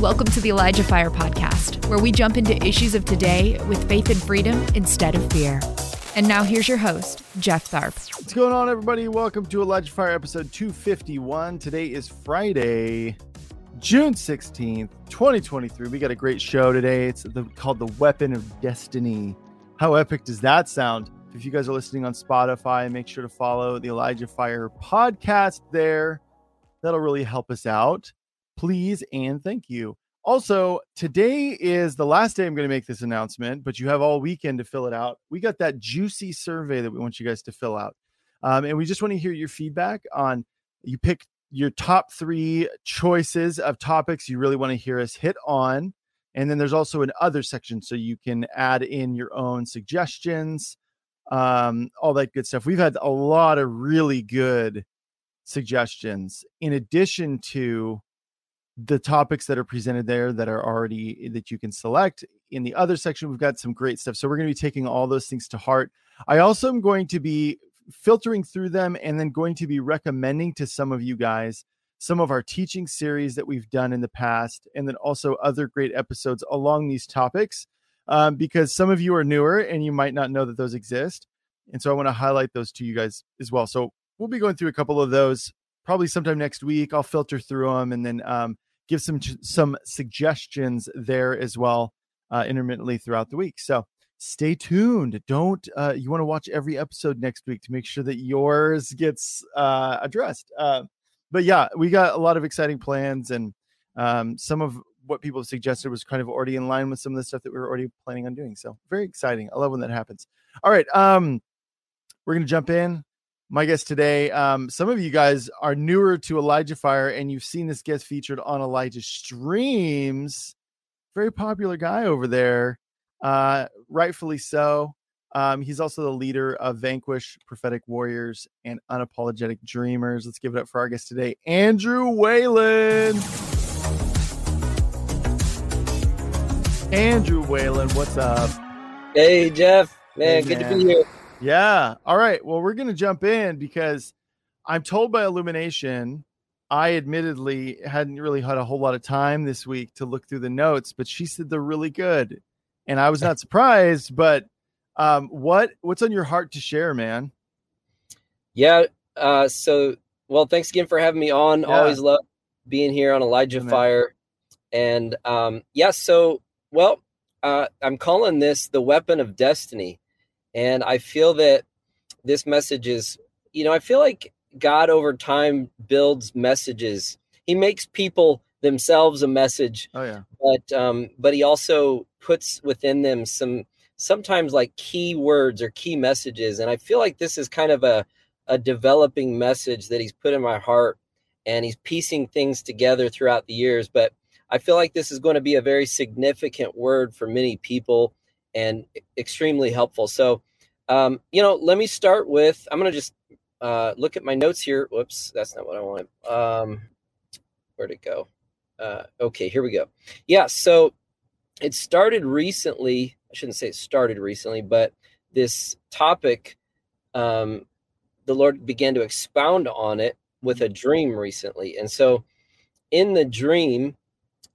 Welcome to the Elijah Fire Podcast, where we jump into issues of today with faith and freedom instead of fear. And now here's your host, Jeff Tharp. What's going on, everybody? Welcome to Elijah Fire episode 251. Today is Friday, June 16th, 2023. We got a great show today. It's the, called The Weapon of Destiny. How epic does that sound? If you guys are listening on Spotify, make sure to follow the Elijah Fire podcast there. That'll really help us out please and thank you. Also, today is the last day I'm going to make this announcement, but you have all weekend to fill it out. We got that juicy survey that we want you guys to fill out. Um, and we just want to hear your feedback on you pick your top three choices of topics you really want to hear us hit on. And then there's also an other section so you can add in your own suggestions, um, all that good stuff. We've had a lot of really good suggestions in addition to the topics that are presented there that are already that you can select. In the other section we've got some great stuff so we're going to be taking all those things to heart. I also am going to be filtering through them and then going to be recommending to some of you guys some of our teaching series that we've done in the past and then also other great episodes along these topics um, because some of you are newer and you might not know that those exist and so i want to highlight those to you guys as well. So we'll be going through a couple of those probably sometime next week i'll filter through them and then um, give some some suggestions there as well uh, intermittently throughout the week. So stay tuned. Don't uh, you want to watch every episode next week to make sure that yours gets uh, addressed. Uh, but yeah, we got a lot of exciting plans, and um, some of what people have suggested was kind of already in line with some of the stuff that we were already planning on doing. So very exciting. I love when that happens. All right, um, we're gonna jump in my guest today. Um, some of you guys are newer to Elijah Fire and you've seen this guest featured on Elijah Streams. Very popular guy over there, uh, rightfully so. Um, he's also the leader of Vanquish Prophetic Warriors and Unapologetic Dreamers. Let's give it up for our guest today, Andrew Whalen. Andrew Whalen, what's up? Hey, Jeff. Man, hey, good man. to be here. Yeah. All right. Well, we're going to jump in because I'm told by Illumination, I admittedly hadn't really had a whole lot of time this week to look through the notes, but she said they're really good. And I was not surprised, but um, what what's on your heart to share, man? Yeah. Uh, so, well, thanks again for having me on. Yeah. Always love being here on Elijah. Fire. And um, yeah, so, well, uh, I'm calling this the weapon of destiny. And I feel that this message is, you know, I feel like God over time builds messages. He makes people themselves a message. Oh yeah. But um, but he also puts within them some sometimes like key words or key messages. And I feel like this is kind of a a developing message that he's put in my heart and he's piecing things together throughout the years. But I feel like this is going to be a very significant word for many people and extremely helpful. So, um, you know, let me start with I'm going to just uh, look at my notes here. Whoops, that's not what I wanted. Um, where'd it go? Uh, okay, here we go. Yeah, so it started recently. I shouldn't say it started recently, but this topic, um, the Lord began to expound on it with a dream recently. And so in the dream,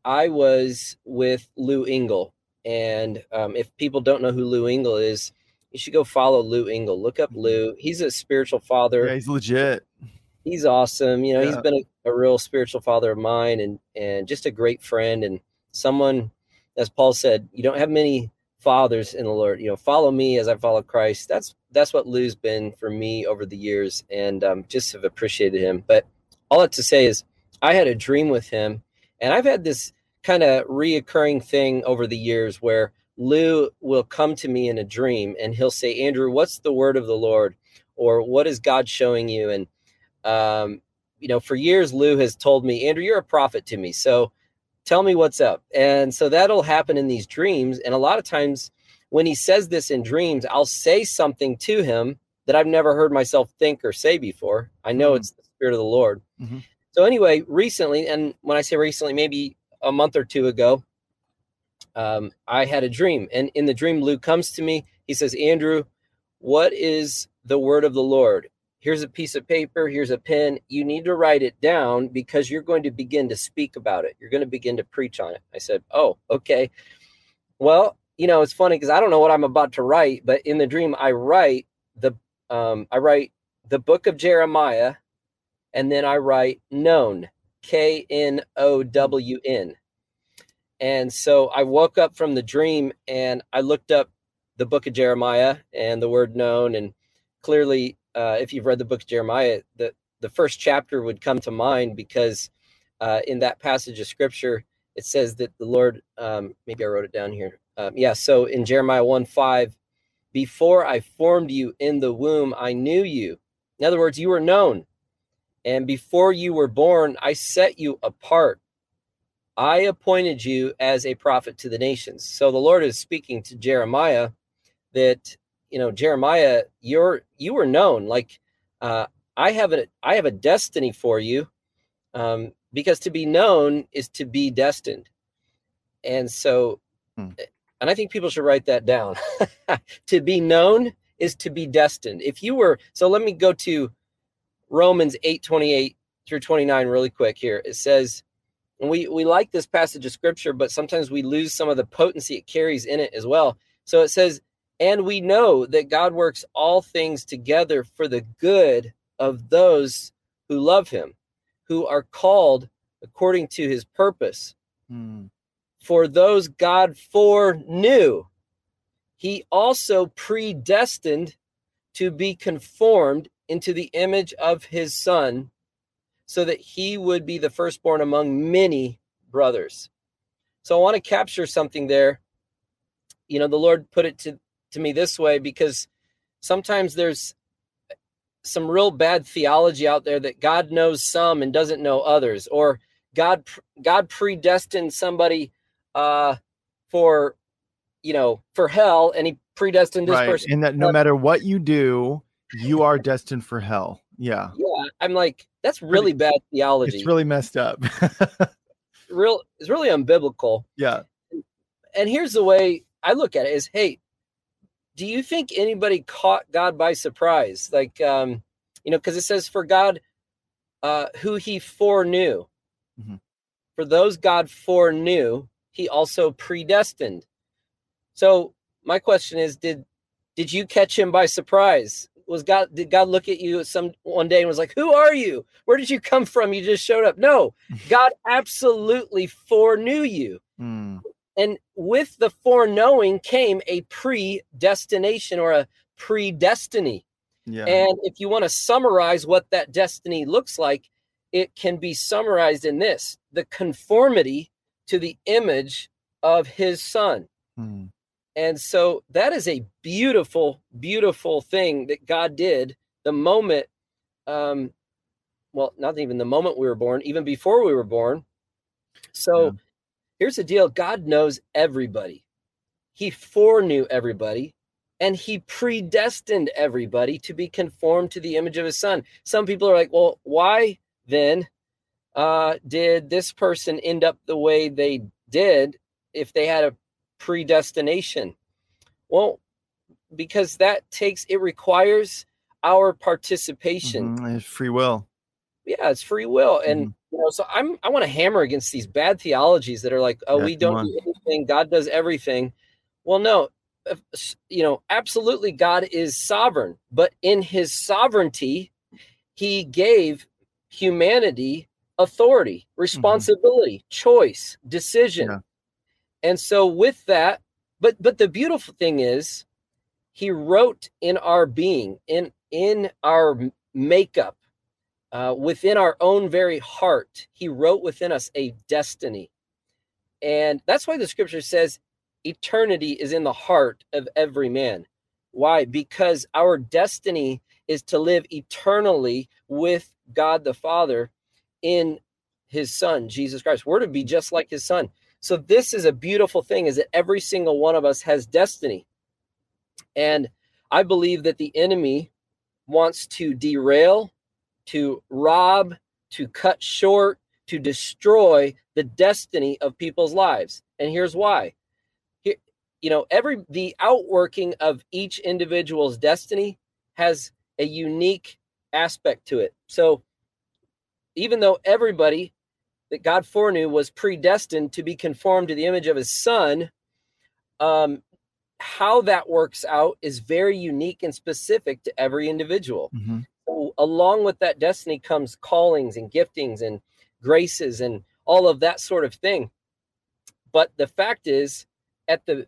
I was with Lou Engle. And um, if people don't know who Lou Engle is, you should go follow Lou Engle. Look up mm-hmm. Lou. He's a spiritual father. Yeah, he's legit. He's awesome. You know, yeah. he's been a, a, real spiritual father of mine and and just a great friend and someone, as Paul said, you don't have many fathers in the Lord. You know, follow me as I follow Christ. That's that's what Lou's been for me over the years, and um, just have appreciated him. But all that to say is, I had a dream with him, and I've had this kind of reoccurring thing over the years where Lou will come to me in a dream and he'll say, Andrew, what's the word of the Lord? Or what is God showing you? And, um, you know, for years, Lou has told me, Andrew, you're a prophet to me. So tell me what's up. And so that'll happen in these dreams. And a lot of times when he says this in dreams, I'll say something to him that I've never heard myself think or say before. I know mm-hmm. it's the Spirit of the Lord. Mm-hmm. So, anyway, recently, and when I say recently, maybe a month or two ago, um, I had a dream. And in the dream, Lou comes to me. He says, Andrew, what is the word of the Lord? here's a piece of paper, here's a pen. You need to write it down because you're going to begin to speak about it. You're going to begin to preach on it. I said, Oh, okay. Well, you know, it's funny because I don't know what I'm about to write, but in the dream, I write the um, I write the book of Jeremiah, and then I write known, K N O W N. And so I woke up from the dream and I looked up the book of Jeremiah and the word known, and clearly uh, if you've read the book of Jeremiah, the, the first chapter would come to mind because uh, in that passage of scripture, it says that the Lord, um, maybe I wrote it down here. Um, yeah, so in Jeremiah 1 5, before I formed you in the womb, I knew you. In other words, you were known. And before you were born, I set you apart. I appointed you as a prophet to the nations. So the Lord is speaking to Jeremiah that you know jeremiah you're you were known like uh i have a i have a destiny for you um because to be known is to be destined and so hmm. and i think people should write that down to be known is to be destined if you were so let me go to romans 8 28 through 29 really quick here it says and we we like this passage of scripture but sometimes we lose some of the potency it carries in it as well so it says and we know that God works all things together for the good of those who love him, who are called according to his purpose. Hmm. For those God foreknew, he also predestined to be conformed into the image of his son, so that he would be the firstborn among many brothers. So I want to capture something there. You know, the Lord put it to to me this way because sometimes there's some real bad theology out there that God knows some and doesn't know others, or God God predestined somebody uh, for you know for hell, and He predestined this right. person, and that no matter what you do, you are destined for hell. Yeah, yeah. I'm like that's really bad theology. It's really messed up. real, it's really unbiblical. Yeah. And here's the way I look at it: is hey, do you think anybody caught God by surprise? Like, um, you know, because it says, for God, uh, who he foreknew. Mm-hmm. For those God foreknew, he also predestined. So my question is, did did you catch him by surprise? Was God did God look at you some one day and was like, "Who are you? Where did you come from? You just showed up." No, God absolutely foreknew you. Mm. And with the foreknowing came a predestination or a predestiny. Yeah. And if you want to summarize what that destiny looks like, it can be summarized in this the conformity to the image of his son. Hmm. And so that is a beautiful, beautiful thing that God did the moment, um, well, not even the moment we were born, even before we were born. So yeah. Here's the deal God knows everybody, He foreknew everybody, and He predestined everybody to be conformed to the image of His Son. Some people are like, well, why then uh, did this person end up the way they did if they had a predestination? Well, because that takes it requires our participation. Mm-hmm. It's free will. Yeah, it's free will. And mm-hmm. You know, so I'm I want to hammer against these bad theologies that are like, oh, yeah, we don't do anything, God does everything. Well, no, you know, absolutely God is sovereign, but in his sovereignty, he gave humanity authority, mm-hmm. responsibility, mm-hmm. choice, decision. Yeah. And so with that, but but the beautiful thing is he wrote in our being, in in our makeup, uh, within our own very heart, he wrote within us a destiny. And that's why the scripture says eternity is in the heart of every man. Why? Because our destiny is to live eternally with God the Father in his son, Jesus Christ. We're to be just like his son. So this is a beautiful thing is that every single one of us has destiny. And I believe that the enemy wants to derail to rob, to cut short, to destroy the destiny of people's lives. And here's why. Here, you know, every the outworking of each individual's destiny has a unique aspect to it. So even though everybody that God foreknew was predestined to be conformed to the image of his son, um, how that works out is very unique and specific to every individual. Mm-hmm. So along with that destiny comes callings and giftings and graces and all of that sort of thing. But the fact is, at the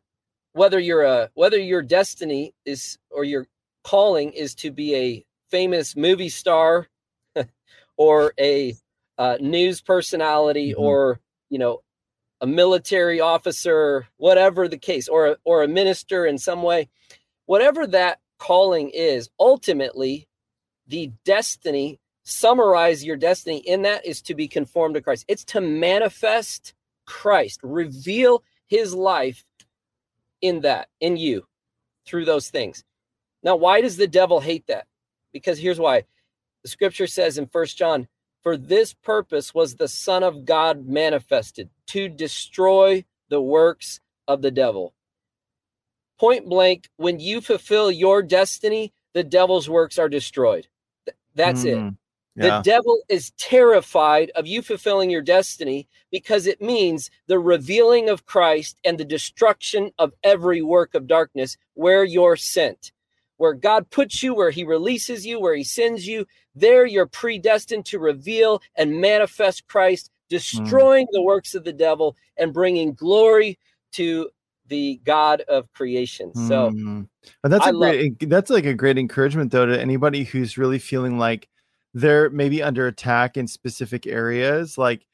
whether you're a whether your destiny is or your calling is to be a famous movie star or a uh, news personality mm-hmm. or you know a military officer whatever the case or a, or a minister in some way whatever that calling is ultimately the destiny summarize your destiny in that is to be conformed to Christ. It's to manifest Christ reveal his life in that in you through those things. Now why does the devil hate that? Because here's why. The scripture says in First John, For this purpose was the Son of God manifested to destroy the works of the devil. Point blank, when you fulfill your destiny, the devil's works are destroyed. That's mm, it. Yeah. The devil is terrified of you fulfilling your destiny because it means the revealing of Christ and the destruction of every work of darkness where you're sent where God puts you, where He releases you, where He sends you, there you're predestined to reveal and manifest Christ, destroying mm. the works of the devil and bringing glory to the God of creation. So mm. that's a great that's like a great encouragement though to anybody who's really feeling like they're maybe under attack in specific areas. Like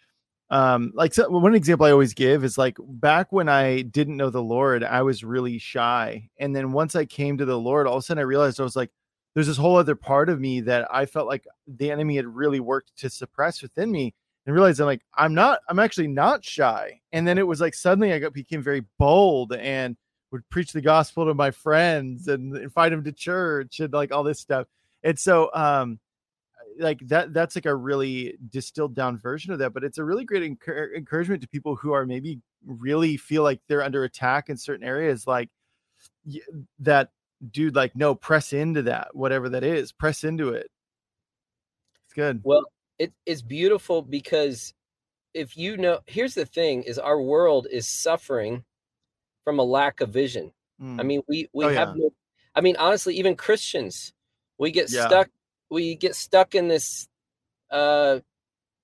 um like so one example i always give is like back when i didn't know the lord i was really shy and then once i came to the lord all of a sudden i realized i was like there's this whole other part of me that i felt like the enemy had really worked to suppress within me and realized i'm like i'm not i'm actually not shy. And then it was like suddenly i got became very bold and would preach the gospel to my friends and invite them to church and like all this stuff. And so um like that that's like a really distilled down version of that but it's a really great encouragement to people who are maybe really feel like they're under attack in certain areas like that dude like no press into that whatever that is press into it it's good well it, it's beautiful because if you know here's the thing is our world is suffering from a lack of vision mm. i mean we we oh, have yeah. no, i mean honestly even christians we get yeah. stuck we get stuck in this uh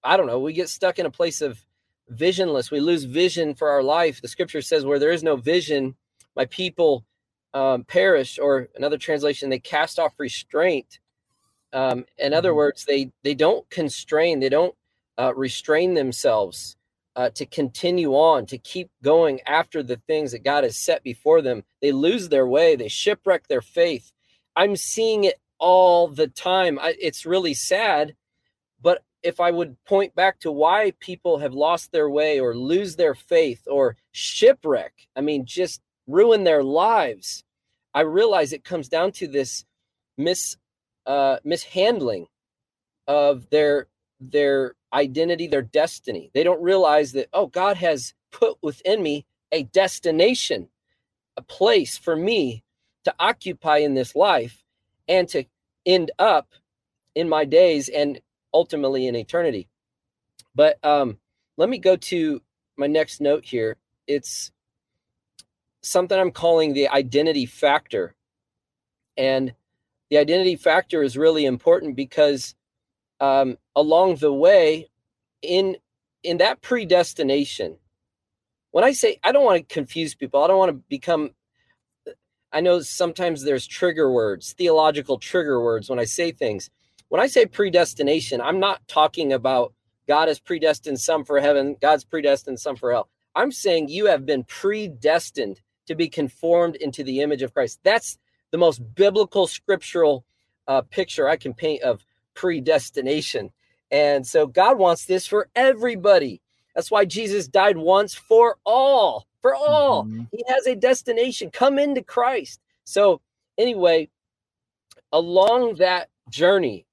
i don't know we get stuck in a place of visionless we lose vision for our life the scripture says where there is no vision my people um, perish or another translation they cast off restraint um, in other mm-hmm. words they they don't constrain they don't uh, restrain themselves uh, to continue on to keep going after the things that god has set before them they lose their way they shipwreck their faith i'm seeing it all the time. I, it's really sad. But if I would point back to why people have lost their way or lose their faith or shipwreck, I mean, just ruin their lives, I realize it comes down to this mis uh, mishandling of their their identity, their destiny. They don't realize that oh, God has put within me a destination, a place for me to occupy in this life and to end up in my days and ultimately in eternity. But um, let me go to my next note here. It's something I'm calling the identity factor. And the identity factor is really important because um, along the way, in in that predestination, when I say I don't want to confuse people, I don't want to become I know sometimes there's trigger words, theological trigger words when I say things. When I say predestination, I'm not talking about God has predestined some for heaven, God's predestined some for hell. I'm saying you have been predestined to be conformed into the image of Christ. That's the most biblical scriptural uh, picture I can paint of predestination. And so God wants this for everybody. That's why Jesus died once for all for all. Mm-hmm. He has a destination. Come into Christ. So, anyway, along that journey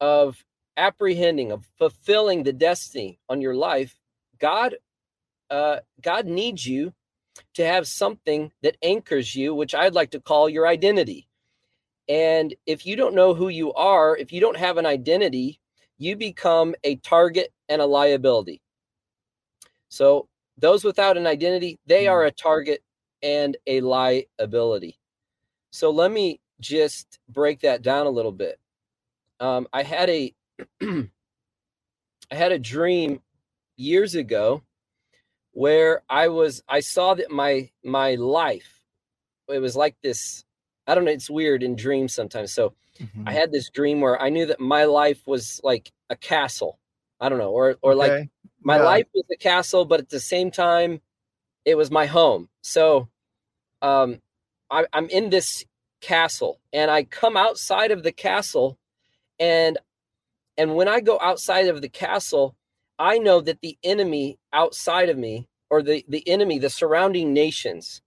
of apprehending, of fulfilling the destiny on your life, God, uh, God needs you to have something that anchors you, which I'd like to call your identity. And if you don't know who you are, if you don't have an identity, you become a target and a liability. So, those without an identity, they are a target and a liability. So, let me just break that down a little bit. Um, I had a I had a dream years ago where I was I saw that my my life it was like this I don't know it's weird in dreams sometimes so mm-hmm. I had this dream where I knew that my life was like a castle I don't know or or okay. like my yeah. life was a castle but at the same time it was my home so um I, I'm in this castle and I come outside of the castle and and when I go outside of the castle I know that the enemy outside of me, or the, the enemy, the surrounding nations,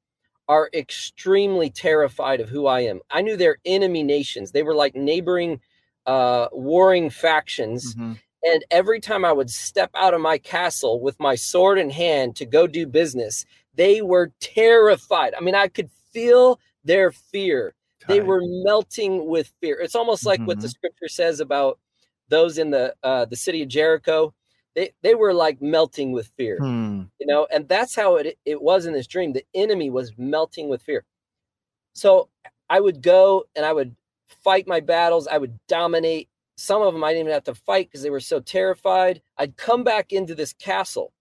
are extremely terrified of who I am. I knew they're enemy nations. They were like neighboring, uh, warring factions. Mm-hmm. And every time I would step out of my castle with my sword in hand to go do business, they were terrified. I mean, I could feel their fear. They were melting with fear. It's almost like mm-hmm. what the mm-hmm. scripture says about those in the uh, the city of Jericho they they were like melting with fear hmm. you know and that's how it it was in this dream. The enemy was melting with fear. So i would go and i would fight my battles. I would dominate. Some of them i didn't even have to fight because they were so terrified. I'd come back into this castle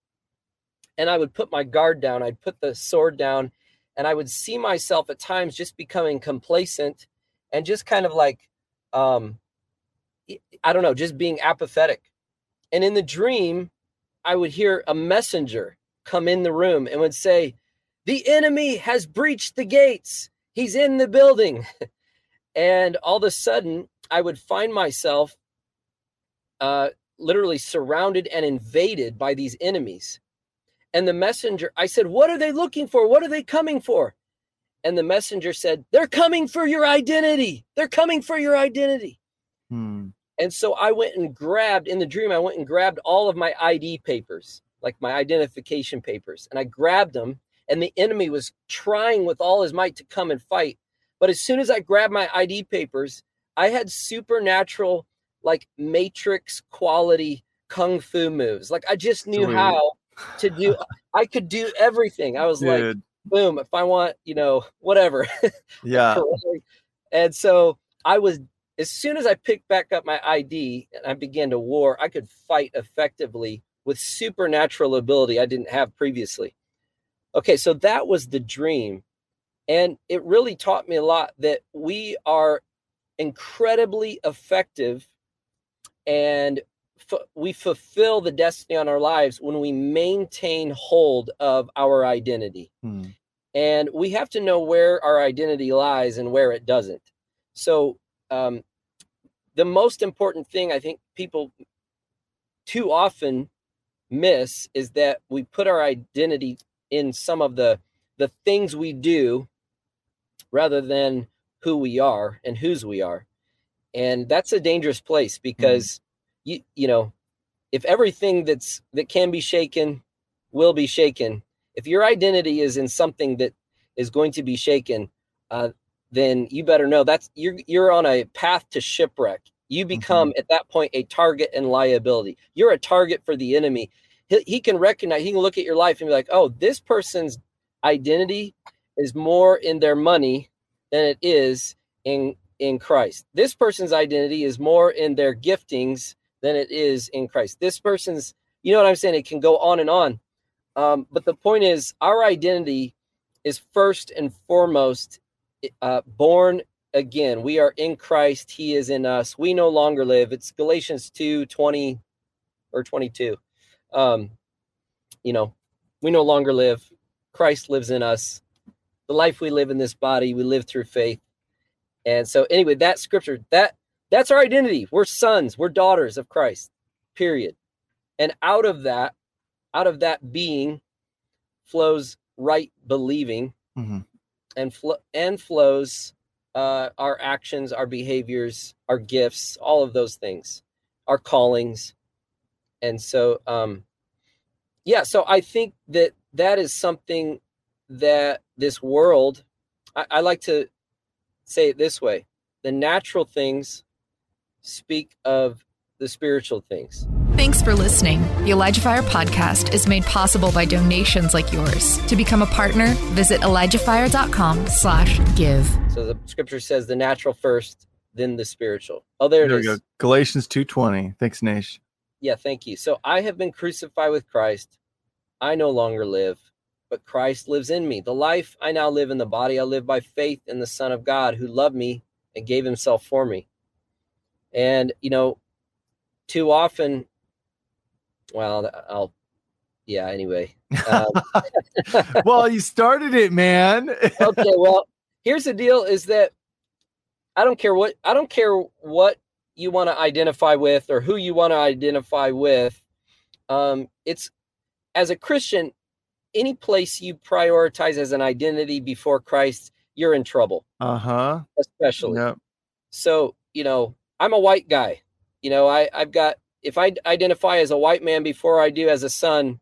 and i would put my guard down. I'd put the sword down and i would see myself at times just becoming complacent and just kind of like um i don't know just being apathetic and in the dream, I would hear a messenger come in the room and would say, The enemy has breached the gates. He's in the building. and all of a sudden, I would find myself uh, literally surrounded and invaded by these enemies. And the messenger, I said, What are they looking for? What are they coming for? And the messenger said, They're coming for your identity. They're coming for your identity. Hmm. And so I went and grabbed in the dream, I went and grabbed all of my ID papers, like my identification papers, and I grabbed them. And the enemy was trying with all his might to come and fight. But as soon as I grabbed my ID papers, I had supernatural, like matrix quality kung fu moves. Like I just knew Sweet. how to do, I could do everything. I was Dude. like, boom, if I want, you know, whatever. Yeah. and so I was as soon as I picked back up my ID and I began to war, I could fight effectively with supernatural ability I didn't have previously. Okay, so that was the dream. And it really taught me a lot that we are incredibly effective and f- we fulfill the destiny on our lives when we maintain hold of our identity. Hmm. And we have to know where our identity lies and where it doesn't. So, um, the most important thing I think people too often miss is that we put our identity in some of the the things we do rather than who we are and whose we are and that's a dangerous place because mm-hmm. you you know if everything that's that can be shaken will be shaken if your identity is in something that is going to be shaken uh, then you better know that's you're you're on a path to shipwreck. You become mm-hmm. at that point a target and liability. You're a target for the enemy. He, he can recognize, he can look at your life and be like, oh, this person's identity is more in their money than it is in in Christ. This person's identity is more in their giftings than it is in Christ. This person's, you know what I'm saying? It can go on and on. Um, but the point is, our identity is first and foremost uh, born again. We are in Christ. He is in us. We no longer live. It's Galatians 2 20 or 22. Um, you know, we no longer live. Christ lives in us. The life we live in this body, we live through faith. And so, anyway, that scripture, that that's our identity. We're sons, we're daughters of Christ, period. And out of that, out of that being flows right believing mm-hmm and fl- and flows uh, our actions, our behaviors, our gifts, all of those things, our callings, and so um, yeah. So I think that that is something that this world. I, I like to say it this way: the natural things speak of the spiritual things. Thanks for listening. The Elijah Fire podcast is made possible by donations like yours. To become a partner, visit ElijahFire.com slash give. So the scripture says the natural first, then the spiritual. Oh, there, there it is. Go. Galatians 2.20. Thanks, Nash. Yeah, thank you. So I have been crucified with Christ. I no longer live, but Christ lives in me. The life I now live in the body, I live by faith in the Son of God who loved me and gave himself for me. And, you know, too often, well, I'll, yeah, anyway. Um, well, you started it, man. okay, well, here's the deal is that I don't care what, I don't care what you want to identify with or who you want to identify with. Um, it's as a Christian, any place you prioritize as an identity before Christ, you're in trouble. Uh huh. Especially. Yep. So, you know, I'm a white guy. You know, I, I've got, if I identify as a white man before I do as a son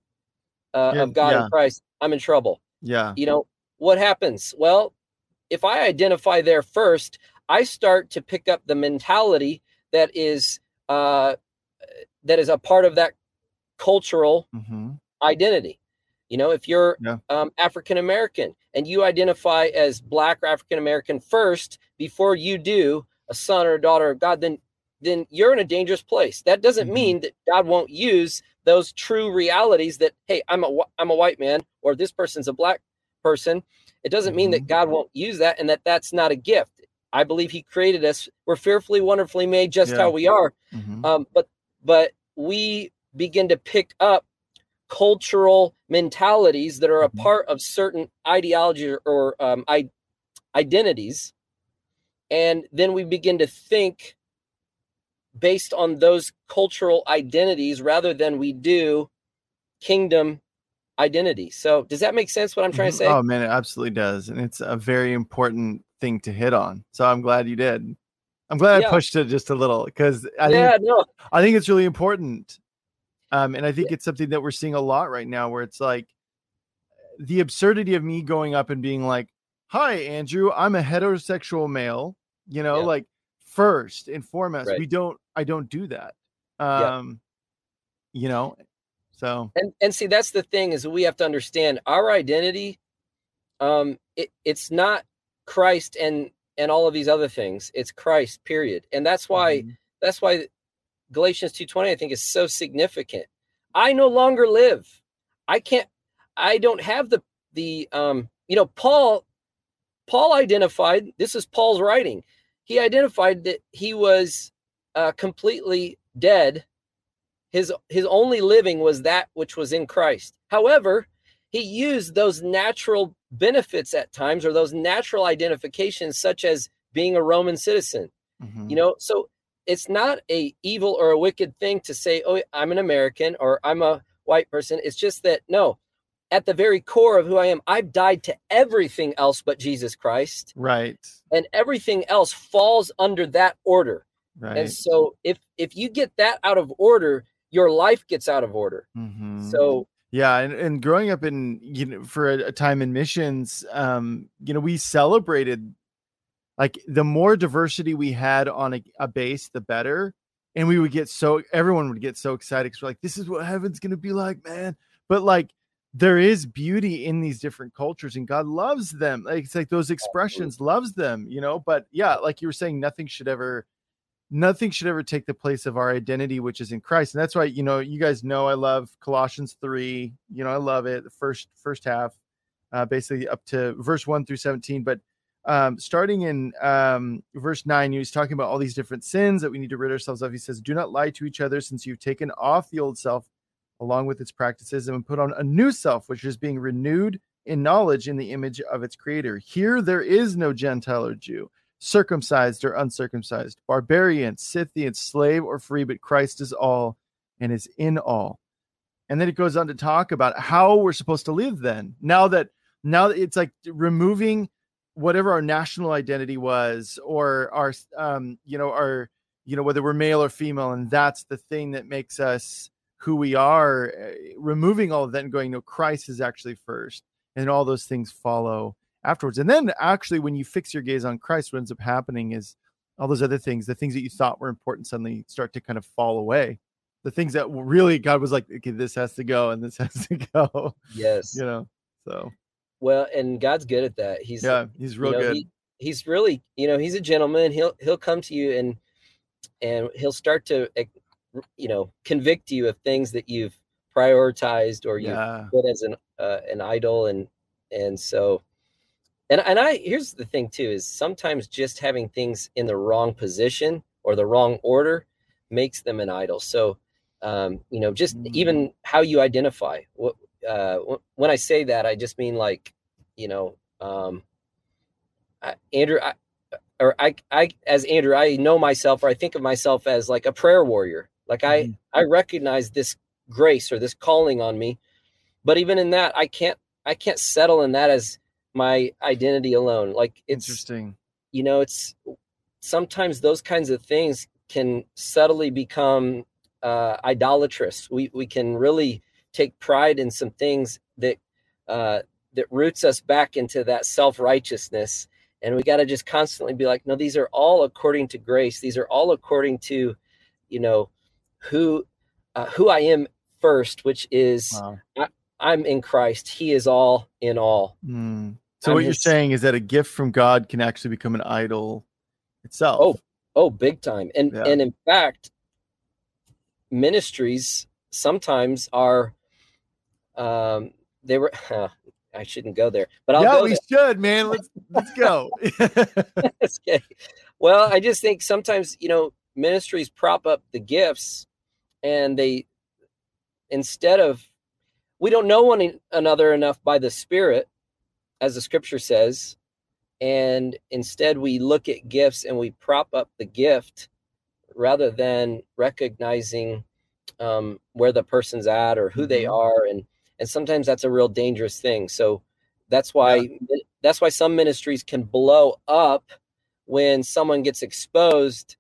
uh, yeah, of God yeah. in Christ, I'm in trouble. Yeah. You know, what happens? Well, if I identify there first, I start to pick up the mentality that is uh, that is a part of that cultural mm-hmm. identity. You know, if you're yeah. um, African American and you identify as Black or African American first before you do a son or a daughter of God, then then you're in a dangerous place. That doesn't mm-hmm. mean that God won't use those true realities that hey, I'm a I'm a white man or this person's a black person. It doesn't mean that mm-hmm. God won't use that and that that's not a gift. I believe He created us. We're fearfully, wonderfully made, just yeah. how we are. Mm-hmm. Um, but but we begin to pick up cultural mentalities that are a mm-hmm. part of certain ideology or, or um, I, identities and then we begin to think based on those cultural identities rather than we do kingdom identity. So, does that make sense what I'm trying to mm-hmm. say? Oh, man, it absolutely does. And it's a very important thing to hit on. So, I'm glad you did. I'm glad yeah. I pushed it just a little because I yeah, think no. I think it's really important. Um, and I think yeah. it's something that we're seeing a lot right now where it's like the absurdity of me going up and being like, Hi, Andrew, I'm a heterosexual male, you know, like first and foremost, right. we don't I don't do that. Um, you know, so and and see that's the thing is we have to understand our identity um it, it's not christ and and all of these other things it's christ period and that's why mm-hmm. that's why galatians 2.20 i think is so significant i no longer live i can't i don't have the the um you know paul paul identified this is paul's writing he identified that he was uh, completely dead. His his only living was that which was in Christ. However, he used those natural benefits at times or those natural identifications, such as being a Roman citizen. Mm-hmm. You know, so it's not a evil or a wicked thing to say, "Oh, I'm an American" or "I'm a white person." It's just that no, at the very core of who I am, I've died to everything else but Jesus Christ. Right. And everything else falls under that order. Right. And so if if you get that out of order, your life gets out of order. Mm-hmm. So yeah, and, and growing up in you know for a, a time in missions, um, you know, we celebrated like the more diversity we had on a, a base, the better. And we would get so everyone would get so excited because we're like, this is what heaven's gonna be like, man. But like there is beauty in these different cultures and God loves them. Like it's like those expressions loves them, you know. But yeah, like you were saying, nothing should ever nothing should ever take the place of our identity which is in christ and that's why you know you guys know i love colossians 3 you know i love it the first first half uh, basically up to verse 1 through 17 but um, starting in um, verse 9 he's talking about all these different sins that we need to rid ourselves of he says do not lie to each other since you've taken off the old self along with its practices and put on a new self which is being renewed in knowledge in the image of its creator here there is no gentile or jew circumcised or uncircumcised, barbarian, Scythian, slave or free, but Christ is all and is in all. And then it goes on to talk about how we're supposed to live then. Now that now that it's like removing whatever our national identity was or our um you know our you know whether we're male or female and that's the thing that makes us who we are eh, removing all of that and going no Christ is actually first and all those things follow afterwards. And then actually, when you fix your gaze on Christ, what ends up happening is all those other things, the things that you thought were important suddenly start to kind of fall away. The things that really God was like, okay, this has to go and this has to go. Yes. You know, so. Well, and God's good at that. He's, yeah, he's real you know, good. He, he's really, you know, he's a gentleman. He'll, he'll come to you and, and he'll start to, you know, convict you of things that you've prioritized or you yeah. put as an, uh, an idol. And, and so, and and I here's the thing too is sometimes just having things in the wrong position or the wrong order makes them an idol. So um, you know, just mm. even how you identify. What uh, when I say that, I just mean like, you know, um, I, Andrew, I, or I, I as Andrew, I know myself, or I think of myself as like a prayer warrior. Like I, mm. I recognize this grace or this calling on me, but even in that, I can't, I can't settle in that as my identity alone. Like it's interesting. You know, it's sometimes those kinds of things can subtly become uh, idolatrous. We we can really take pride in some things that uh, that roots us back into that self righteousness, and we got to just constantly be like, no, these are all according to grace. These are all according to, you know, who uh, who I am first, which is wow. I, am in Christ. He is all in all. Mm. So what you're saying is that a gift from God can actually become an idol itself. Oh, oh, big time. And yeah. and in fact, ministries sometimes are um they were uh, I shouldn't go there, but I'll yeah, go we there. should, man. Let's let's go. okay. Well, I just think sometimes, you know, ministries prop up the gifts and they instead of we don't know one another enough by the spirit as the scripture says, and instead we look at gifts and we prop up the gift rather than recognizing um, where the person's at or who mm-hmm. they are, and and sometimes that's a real dangerous thing. So that's why yeah. that's why some ministries can blow up when someone gets exposed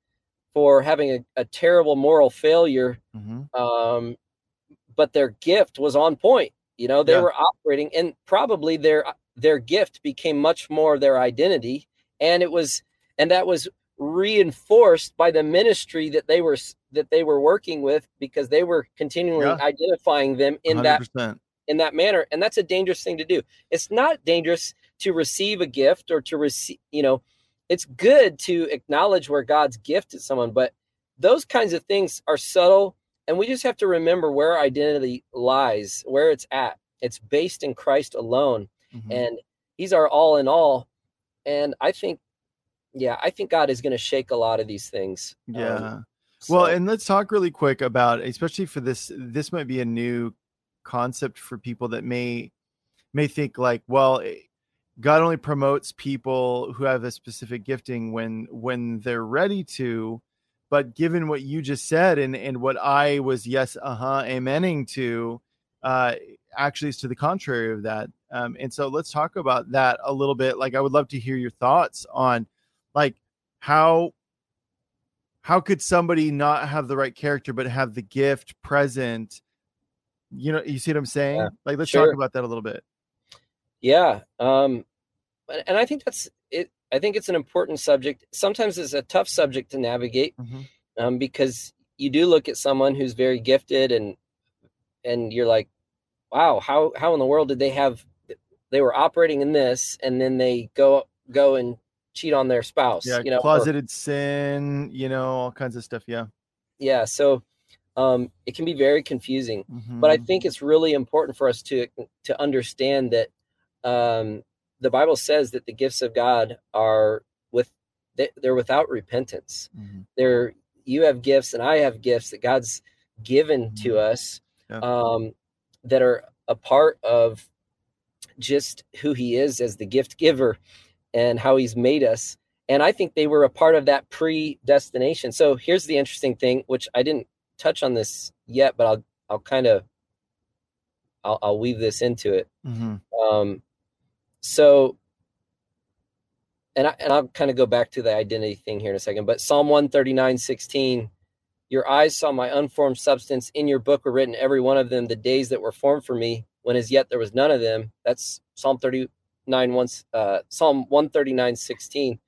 for having a, a terrible moral failure mm-hmm. um, but their gift was on point you know they yeah. were operating and probably their their gift became much more their identity and it was and that was reinforced by the ministry that they were that they were working with because they were continually yeah. identifying them in 100%. that in that manner and that's a dangerous thing to do it's not dangerous to receive a gift or to receive you know it's good to acknowledge where god's gifted someone but those kinds of things are subtle and we just have to remember where our identity lies where it's at it's based in christ alone mm-hmm. and he's our all in all. And I think, yeah, I think God is going to shake a lot of these things. Yeah. Um, so. Well, and let's talk really quick about, especially for this, this might be a new concept for people that may, may think like, well, God only promotes people who have a specific gifting when, when they're ready to, but given what you just said and, and what I was, yes, uh-huh, amening to, uh, actually is to the contrary of that. Um, and so let's talk about that a little bit. Like, I would love to hear your thoughts on like how how could somebody not have the right character but have the gift present? You know, you see what I'm saying? Yeah, like, let's sure. talk about that a little bit. Yeah. Um, and I think that's it. I think it's an important subject. Sometimes it's a tough subject to navigate mm-hmm. um, because you do look at someone who's very gifted and and you're like, wow, how how in the world did they have they were operating in this and then they go go and cheat on their spouse yeah you know closeted or, sin you know all kinds of stuff yeah yeah so um it can be very confusing mm-hmm. but i think it's really important for us to to understand that um the bible says that the gifts of god are with they're without repentance mm-hmm. they're you have gifts and i have gifts that god's given mm-hmm. to us yeah. um that are a part of just who he is as the gift giver and how he's made us. And I think they were a part of that predestination. So here's the interesting thing, which I didn't touch on this yet, but I'll I'll kind of I'll, I'll weave this into it. Mm-hmm. Um, so, and I and I'll kind of go back to the identity thing here in a second. But Psalm one thirty nine sixteen, your eyes saw my unformed substance. In your book were written every one of them, the days that were formed for me, when as yet there was none of them. That's Psalm 39 once uh Psalm 139 16.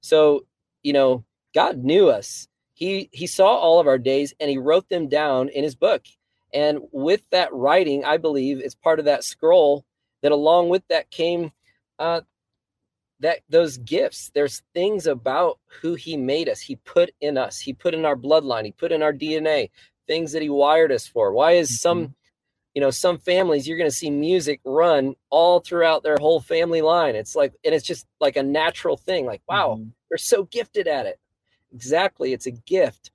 So, you know, God knew us. He he saw all of our days and he wrote them down in his book. And with that writing, I believe it's part of that scroll that along with that came uh, that those gifts. There's things about who he made us. He put in us. He put in our bloodline. He put in our DNA. Things that he wired us for. Why is mm-hmm. some you know some families you're going to see music run all throughout their whole family line it's like and it's just like a natural thing like wow mm-hmm. they're so gifted at it exactly it's a gift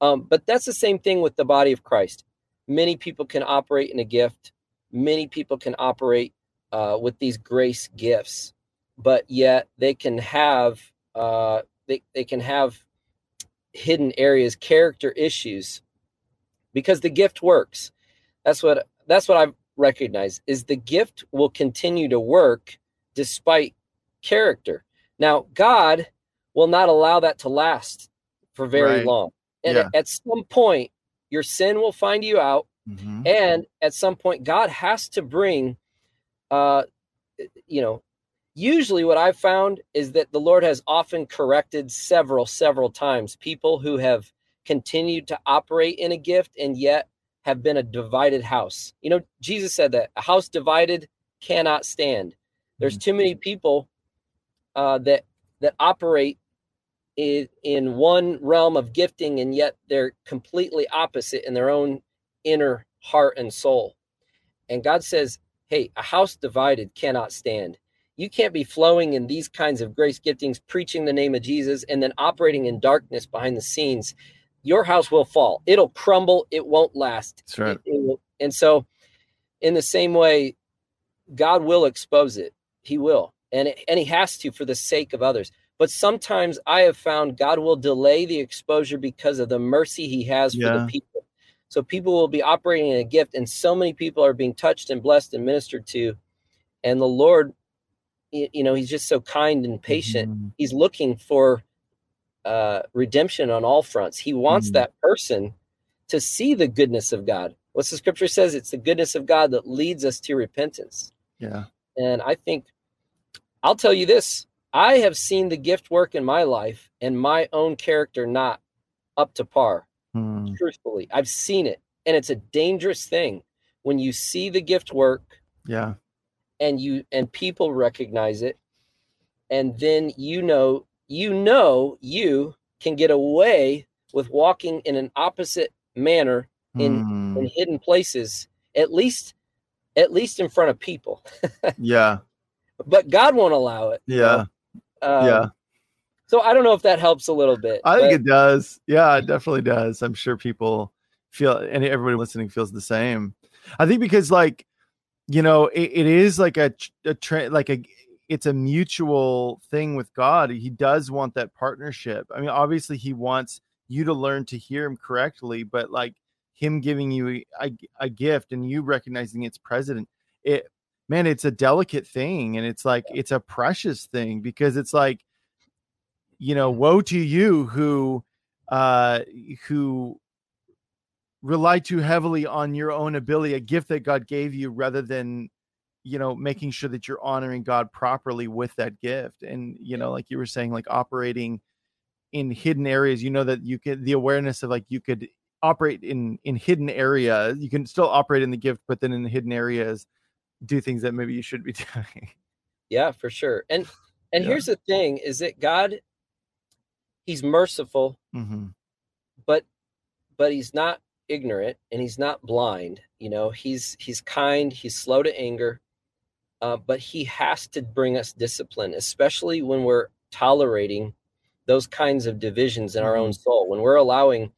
um, but that's the same thing with the body of christ many people can operate in a gift many people can operate uh, with these grace gifts but yet they can have uh, they, they can have hidden areas character issues because the gift works that's what that's what I've recognized is the gift will continue to work despite character. Now, God will not allow that to last for very right. long. And yeah. at, at, some point, your sin will find you out. Mm-hmm. And at some point, God has to bring, uh, you know, usually what I've found is that the Lord has often corrected several, several times people who have continued to operate in a gift and yet have been a divided house. You know, Jesus said that a house divided cannot stand. There's mm-hmm. too many people uh, that that operate in, in one realm of gifting, and yet they're completely opposite in their own inner heart and soul. And God says, "Hey, a house divided cannot stand." You can't be flowing in these kinds of grace giftings, preaching the name of Jesus, and then operating in darkness behind the scenes your house will fall. It'll crumble. It won't last. That's right. It, it will, and so, in the same way, God will expose it. He will, and it, and He has to for the sake of others. But sometimes I have found God will delay the exposure because of the mercy He has for the people. So people will be operating in a gift, and so many people are being touched and blessed and ministered to, and the Lord, you know, He's just so kind and patient. Mm-hmm. He's looking for uh, redemption on all fronts. He wants mm-hmm. that person to see the goodness of God. What's the scripture says? It's the goodness of God that leads us to repentance. Yeah. And I think I'll tell you this I have seen the gift work in my life and my own character not up to par. Mm. Truthfully, I've seen it. And it's a dangerous thing when you see the gift work. Yeah. And you and people recognize it. And then you know you know you can get away with walking in an opposite manner in, mm. in hidden places at least at least in front of people yeah but god won't allow it yeah um, yeah so i don't know if that helps a little bit i think it does yeah it definitely does i'm sure people feel and everybody listening feels the same i think because like you know it, it is like a, a trend like a it's a mutual thing with God. He does want that partnership. I mean, obviously, he wants you to learn to hear him correctly, but like him giving you a, a gift and you recognizing its president, it man, it's a delicate thing and it's like it's a precious thing because it's like, you know, woe to you who uh who rely too heavily on your own ability, a gift that God gave you rather than you know making sure that you're honoring god properly with that gift. And you know like you were saying like operating in hidden areas you know that you could the awareness of like you could operate in in hidden areas you can still operate in the gift but then in the hidden areas do things that maybe you should be doing. Yeah for sure. And and yeah. here's the thing is that god he's merciful mm-hmm. but but he's not ignorant and he's not blind you know he's he's kind he's slow to anger uh, but he has to bring us discipline, especially when we're tolerating those kinds of divisions in our own mm-hmm. soul. When we're allowing,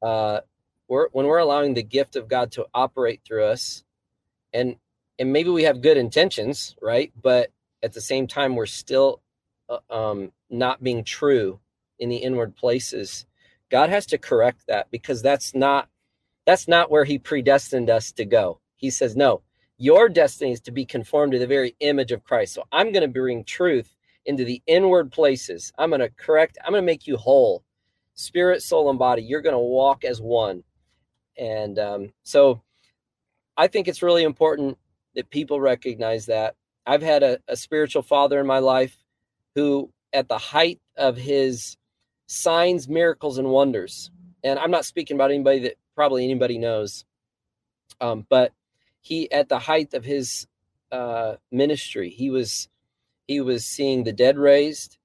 uh, we're, when we're allowing the gift of God to operate through us, and and maybe we have good intentions, right? But at the same time, we're still uh, um, not being true in the inward places. God has to correct that because that's not that's not where He predestined us to go. He says, no, your destiny is to be conformed to the very image of Christ. So I'm going to bring truth into the inward places. I'm going to correct, I'm going to make you whole. Spirit, soul, and body. You're going to walk as one. And um, so I think it's really important that people recognize that. I've had a, a spiritual father in my life who, at the height of his signs, miracles, and wonders. And I'm not speaking about anybody that probably anybody knows, um, but he at the height of his uh, ministry, he was he was seeing the dead raised,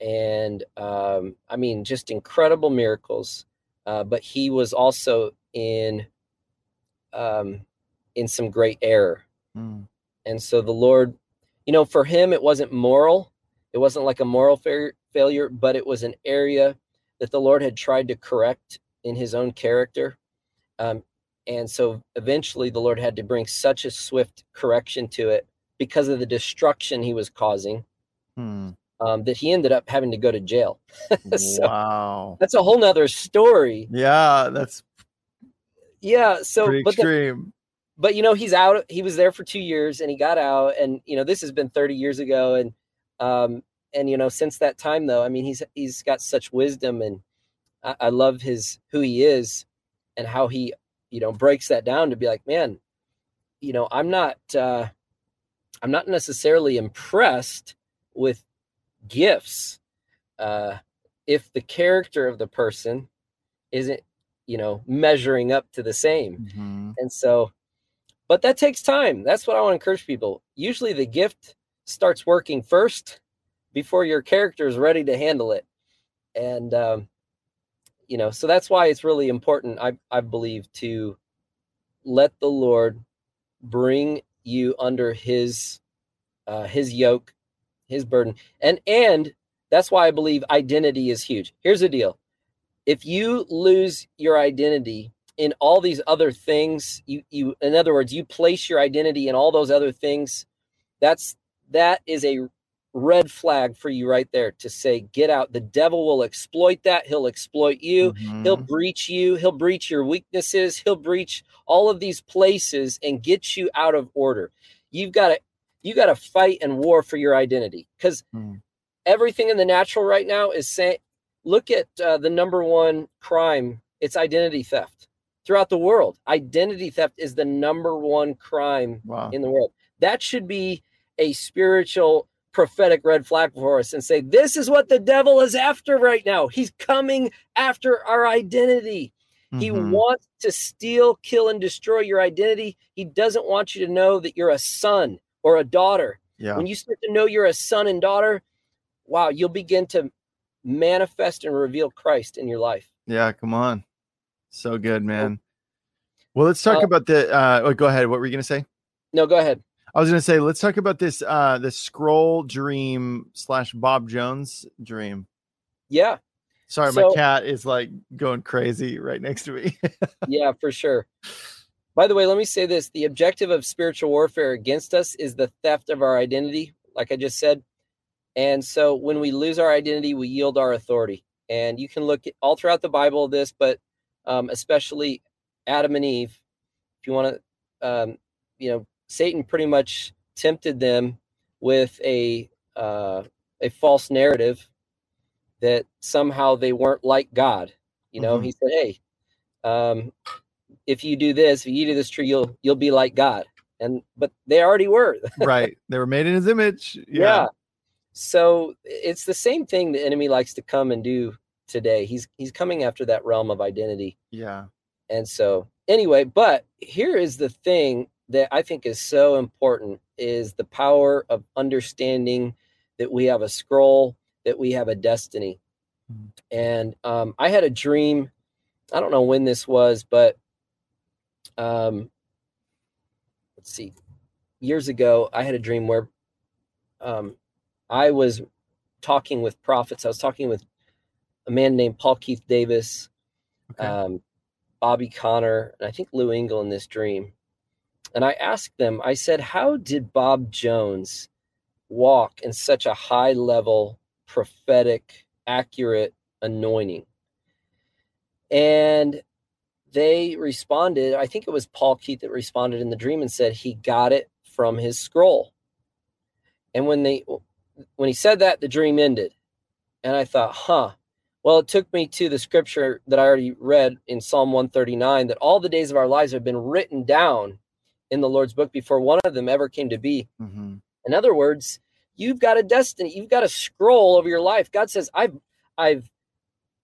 and um, I mean just incredible miracles. Uh, but he was also in um, in some great error, mm. and so the Lord, you know, for him it wasn't moral, it wasn't like a moral fa- failure, but it was an area that the Lord had tried to correct in His own character. Um, and so eventually the Lord had to bring such a swift correction to it because of the destruction he was causing hmm. um, that he ended up having to go to jail. so wow. That's a whole nother story. Yeah, that's yeah. So but extreme. The, but you know, he's out, he was there for two years and he got out and you know, this has been 30 years ago. And um, and you know, since that time though, I mean he's he's got such wisdom and I, I love his who he is and how he you know breaks that down to be like man you know i'm not uh i'm not necessarily impressed with gifts uh if the character of the person isn't you know measuring up to the same. Mm-hmm. and so but that takes time. That's what i want to encourage people. Usually the gift starts working first before your character is ready to handle it. And um you know so that's why it's really important i i believe to let the lord bring you under his uh his yoke his burden. And and that's why i believe identity is huge. Here's the deal. If you lose your identity in all these other things you you in other words you place your identity in all those other things that's that is a red flag for you right there to say get out. The devil will exploit that. He'll exploit you. Mm-hmm. he'll breach you. He'll breach your weaknesses. He'll breach all of these places and get you out of order. You've got to you got to fight and war for your identity because mm. everything in the natural right now is saying look at uh, the number one crime. It's identity theft throughout the world. Identity theft is the number one crime wow. in the world. That should be a spiritual prophetic red flag for us and say, This is what the devil is after right now. He's coming after our identity. Mm-hmm. He wants to steal, kill, and destroy your identity. He doesn't want you to know that you're a son or a daughter. Yeah. When you start to know you're a son and daughter, wow, you'll begin to manifest and reveal Christ in your life. Yeah, come on. So good, man. Well, let's talk uh, about the uh oh, go ahead. What were you gonna say? No, go ahead. I was gonna say, let's talk about this uh the scroll dream slash Bob Jones dream. Yeah. Sorry, so, my cat is like going crazy right next to me. yeah, for sure. By the way, let me say this the objective of spiritual warfare against us is the theft of our identity, like I just said. And so when we lose our identity, we yield our authority. And you can look at, all throughout the Bible this, but um, especially Adam and Eve. If you want to, um, you know, Satan pretty much tempted them with a uh, a false narrative that somehow they weren't like God. You know, mm-hmm. he said, "Hey, um, if you do this, if you eat of this tree, you'll you'll be like God." And but they already were. right. They were made in His image. Yeah. yeah. So it's the same thing the enemy likes to come and do today. He's he's coming after that realm of identity. Yeah. And so anyway, but here is the thing that I think is so important is the power of understanding that we have a scroll, that we have a destiny. Mm-hmm. And um, I had a dream. I don't know when this was, but um, let's see. Years ago, I had a dream where um, I was talking with prophets. I was talking with a man named Paul Keith Davis, okay. um, Bobby Conner, and I think Lou Engle in this dream. And I asked them, I said, how did Bob Jones walk in such a high level, prophetic, accurate anointing? And they responded, I think it was Paul Keith that responded in the dream and said he got it from his scroll. And when they when he said that, the dream ended. And I thought, huh. Well, it took me to the scripture that I already read in Psalm 139 that all the days of our lives have been written down in the Lord's book before one of them ever came to be. Mm-hmm. In other words, you've got a destiny, you've got a scroll over your life. God says, I've I've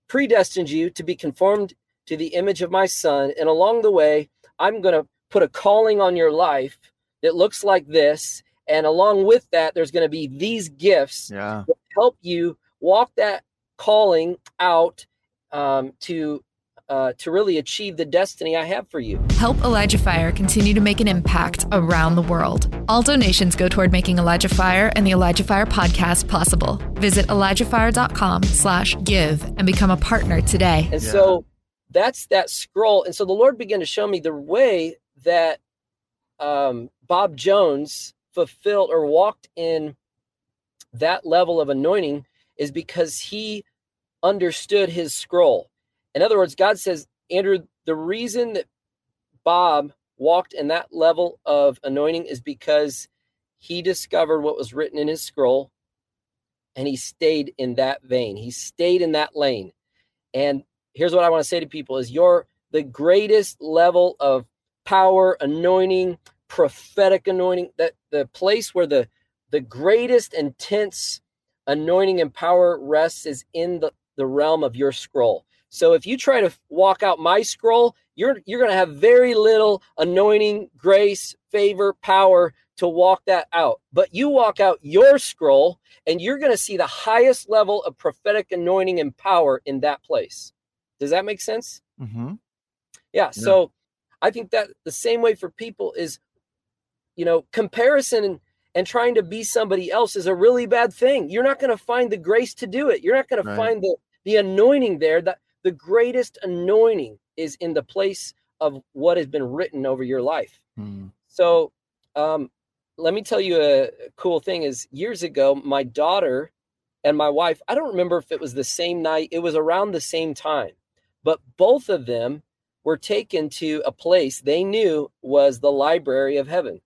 predestined you to be conformed to the image of my son. And along the way, I'm going to put a calling on your life that looks like this. And along with that, there's going to be these gifts yeah. that help you walk that calling out um, to uh, to really achieve the destiny I have for you. Help Elijah Fire continue to make an impact around the world. All donations go toward making Elijah Fire and the Elijah Fire podcast possible. Visit ElijahFire.com slash give and become a partner today. And yeah. so that's that scroll. And so the Lord began to show me the way that um, Bob Jones fulfilled or walked in that level of anointing is because he understood his scroll. In other words, God says, Andrew, the reason that Bob walked in that level of anointing is because he discovered what was written in his scroll and he stayed in that vein. He stayed in that lane. And here's what I want to say to people is you're the greatest level of power, anointing, prophetic anointing, that the place where the the greatest intense anointing and power rests is in the, the realm of your scroll. So if you try to walk out my scroll, you're you're going to have very little anointing, grace, favor, power to walk that out. But you walk out your scroll and you're going to see the highest level of prophetic anointing and power in that place. Does that make sense? Mm-hmm. Yeah, yeah. So I think that the same way for people is, you know, comparison and, and trying to be somebody else is a really bad thing. You're not going to find the grace to do it. You're not going right. to find the the anointing there that the greatest anointing is in the place of what has been written over your life. Mm. So, um, let me tell you a cool thing is years ago, my daughter and my wife, I don't remember if it was the same night, it was around the same time, but both of them were taken to a place they knew was the library of heaven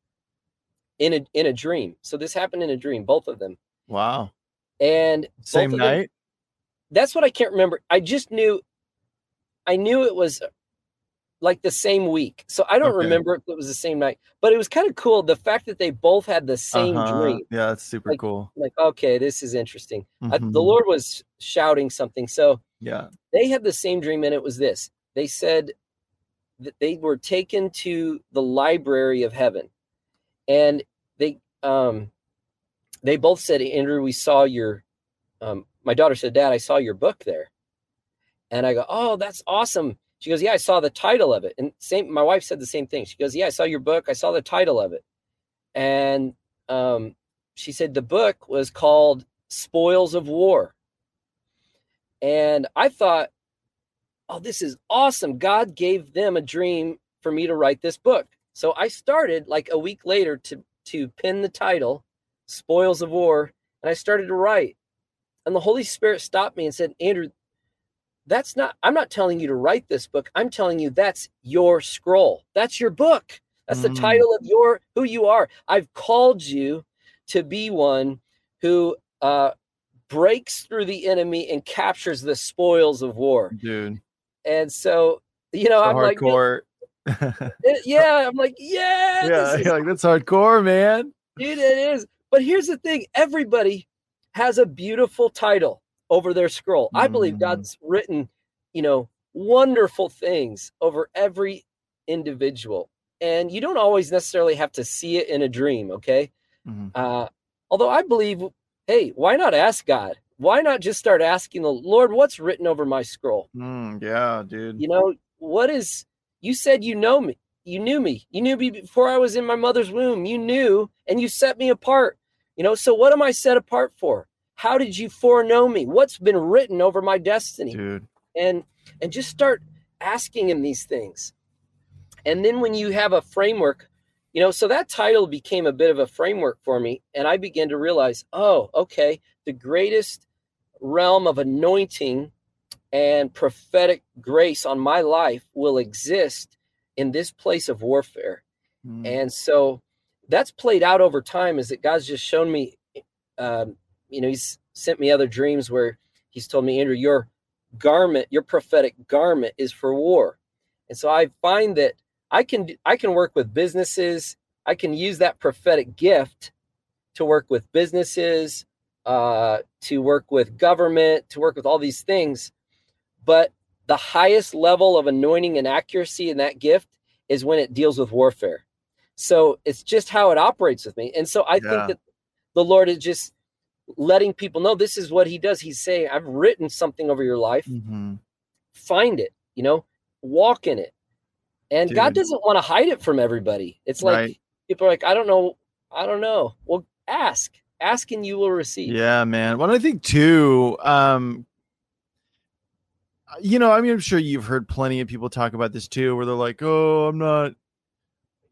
in a in a dream. So this happened in a dream, both of them. Wow. And same night? That's what I can't remember. I just knew, I knew it was like the same week. So I don't okay. remember if it was the same night, but it was kind of cool. The fact that they both had the same uh-huh. dream. Yeah, that's super like, cool. Like, okay, this is interesting. Mm-hmm. I, the Lord was shouting something. So yeah, they had the same dream, and it was this. They said that they were taken to the library of heaven, and they um they both said, Andrew, we saw your um my daughter said, Dad, I saw your book there. And I go, Oh, that's awesome. She goes, Yeah, I saw the title of it. And same, my wife said the same thing. She goes, Yeah, I saw your book. I saw the title of it. And um, she said the book was called Spoils of War. And I thought, Oh, this is awesome. God gave them a dream for me to write this book. So I started like a week later to to pin the title, Spoils of War, and I started to write. And the Holy Spirit stopped me and said, Andrew, that's not, I'm not telling you to write this book. I'm telling you that's your scroll. That's your book. That's mm. the title of your, who you are. I've called you to be one who uh, breaks through the enemy and captures the spoils of war. Dude. And so, you know, I'm hardcore. like, yeah, I'm like, yeah. Yeah, is, like, that's hardcore, man. Dude, it is. But here's the thing everybody has a beautiful title over their scroll. Mm. I believe mm. God's written, you know, wonderful things over every individual. And you don't always necessarily have to see it in a dream, okay? Mm-hmm. Uh, although I believe, hey, why not ask God? Why not just start asking the Lord, what's written over my scroll? Mm, yeah, dude. You know, what is, you said you know me. You knew me. You knew me before I was in my mother's womb. You knew and you set me apart. You know, so what am I set apart for? How did you foreknow me? What's been written over my destiny? Dude. And and just start asking him these things. And then when you have a framework, you know, so that title became a bit of a framework for me. And I began to realize, oh, okay, the greatest realm of anointing and prophetic grace on my life will exist in this place of warfare. Mm. And so that's played out over time is that God's just shown me, um, you know, He's sent me other dreams where He's told me, Andrew, your garment, your prophetic garment is for war. And so I find that I can I can work with businesses. I can use that prophetic gift to work with businesses, uh, to work with government, to work with all these things. But the highest level of anointing and accuracy in that gift is when it deals with warfare. So it's just how it operates with me. And so I yeah. think that the Lord is just letting people know this is what he does. He's saying, I've written something over your life. Mm-hmm. Find it, you know, walk in it. And Dude. God doesn't want to hide it from everybody. It's like right. people are like, I don't know. I don't know. Well, ask. Ask and you will receive. Yeah, man. Well, I think too, um, you know, I mean, I'm sure you've heard plenty of people talk about this too, where they're like, "Oh, I'm not,"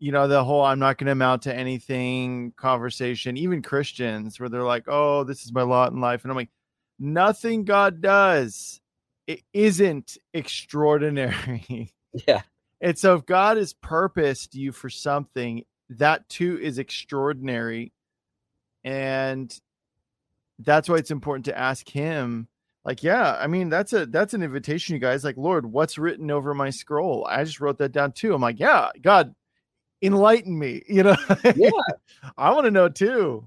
you know, the whole "I'm not going to amount to anything" conversation. Even Christians, where they're like, "Oh, this is my lot in life," and I'm like, nothing God does, it isn't extraordinary. Yeah. And so, if God has purposed you for something, that too is extraordinary, and that's why it's important to ask Him like yeah i mean that's a that's an invitation you guys like lord what's written over my scroll i just wrote that down too i'm like yeah god enlighten me you know yeah i want to know too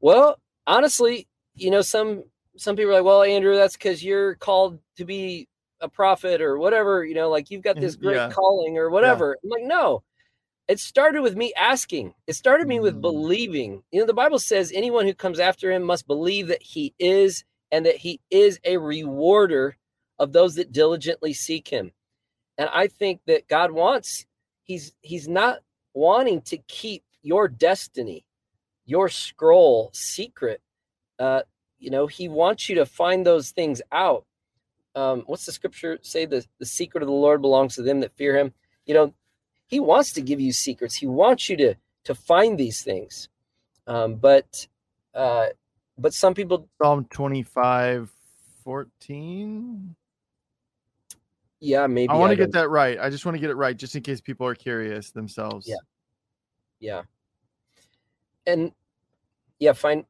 well honestly you know some some people are like well andrew that's because you're called to be a prophet or whatever you know like you've got this great yeah. calling or whatever yeah. i'm like no it started with me asking it started me with mm. believing you know the bible says anyone who comes after him must believe that he is and that he is a rewarder of those that diligently seek him. And I think that God wants he's he's not wanting to keep your destiny, your scroll secret. Uh, you know, he wants you to find those things out. Um, what's the scripture say? The, the secret of the Lord belongs to them that fear him. You know, he wants to give you secrets. He wants you to to find these things. Um, but uh, but some people Psalm 25 14 yeah maybe i want to get that right i just want to get it right just in case people are curious themselves yeah yeah and yeah find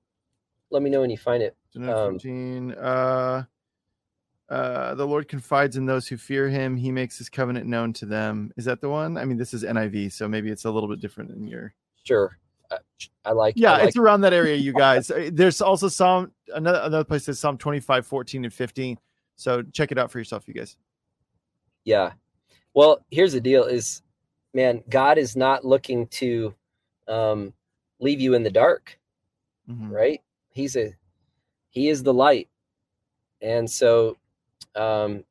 let me know when you find it um, 14 uh uh the lord confides in those who fear him he makes his covenant known to them is that the one i mean this is niv so maybe it's a little bit different in your sure I like. Yeah, I like it's around that area, you guys. Uh, there's also some another another place that's Psalm 25, 14, and 15. So check it out for yourself, you guys. Yeah. Well, here's the deal: is man, God is not looking to um, leave you in the dark, mm-hmm. right? He's a he is the light, and so, um,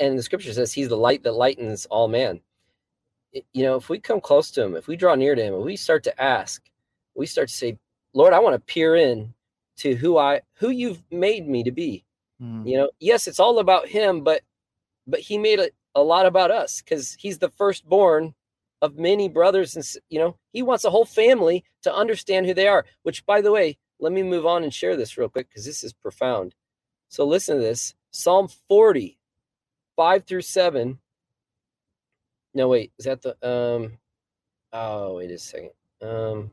and the scripture says he's the light that lightens all man you know, if we come close to him, if we draw near to him, if we start to ask, we start to say, Lord, I want to peer in to who I who you've made me to be. Mm. You know, yes, it's all about him, but but he made a, a lot about us because he's the firstborn of many brothers and you know, he wants a whole family to understand who they are, which by the way, let me move on and share this real quick because this is profound. So listen to this. Psalm 40, 5 through 7 no, wait, is that the um oh wait a second. Um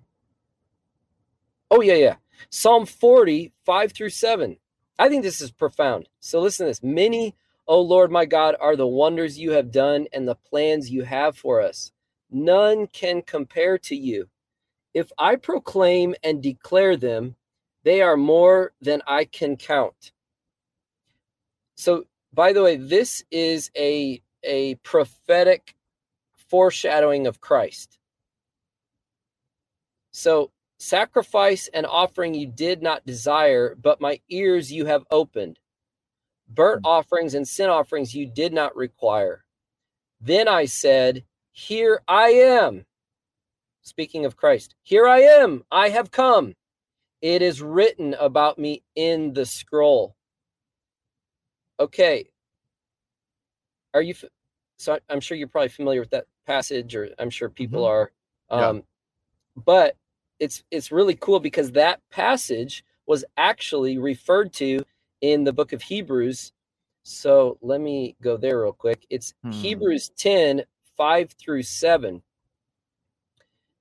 oh yeah, yeah. Psalm 40, 5 through 7. I think this is profound. So listen to this. Many, O Lord my God, are the wonders you have done and the plans you have for us. None can compare to you. If I proclaim and declare them, they are more than I can count. So, by the way, this is a a prophetic foreshadowing of Christ. So, sacrifice and offering you did not desire, but my ears you have opened. Burnt hmm. offerings and sin offerings you did not require. Then I said, Here I am. Speaking of Christ, here I am. I have come. It is written about me in the scroll. Okay. Are you so I'm sure you're probably familiar with that passage, or I'm sure people mm-hmm. are. Um, yeah. But it's it's really cool because that passage was actually referred to in the book of Hebrews. So let me go there real quick. It's hmm. Hebrews 10, 5 through 7.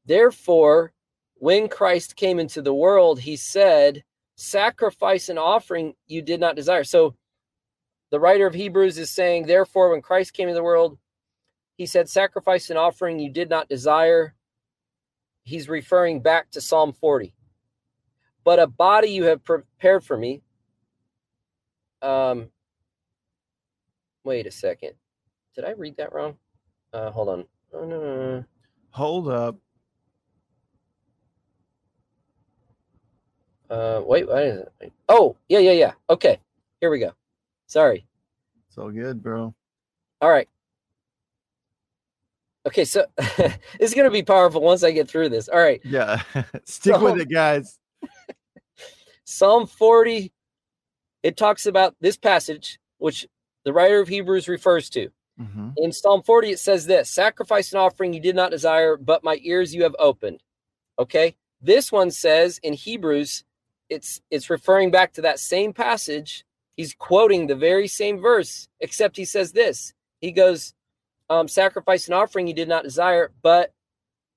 Therefore, when Christ came into the world, he said, Sacrifice and offering you did not desire. So the writer of Hebrews is saying, Therefore, when Christ came into the world, he said, Sacrifice and offering you did not desire. He's referring back to Psalm 40. But a body you have prepared for me. Um, wait a second. Did I read that wrong? Uh, hold on. Oh, no, no, no. Hold up. Uh, wait, what is it? Oh, yeah, yeah, yeah. Okay, here we go. Sorry. It's all good, bro. All right. Okay, so it's gonna be powerful once I get through this. All right. Yeah. Stick with it, guys. Psalm 40, it talks about this passage, which the writer of Hebrews refers to. Mm-hmm. In Psalm 40, it says this sacrifice and offering you did not desire, but my ears you have opened. Okay. This one says in Hebrews, it's it's referring back to that same passage. He's quoting the very same verse, except he says this. He goes, um, sacrifice and offering you did not desire, but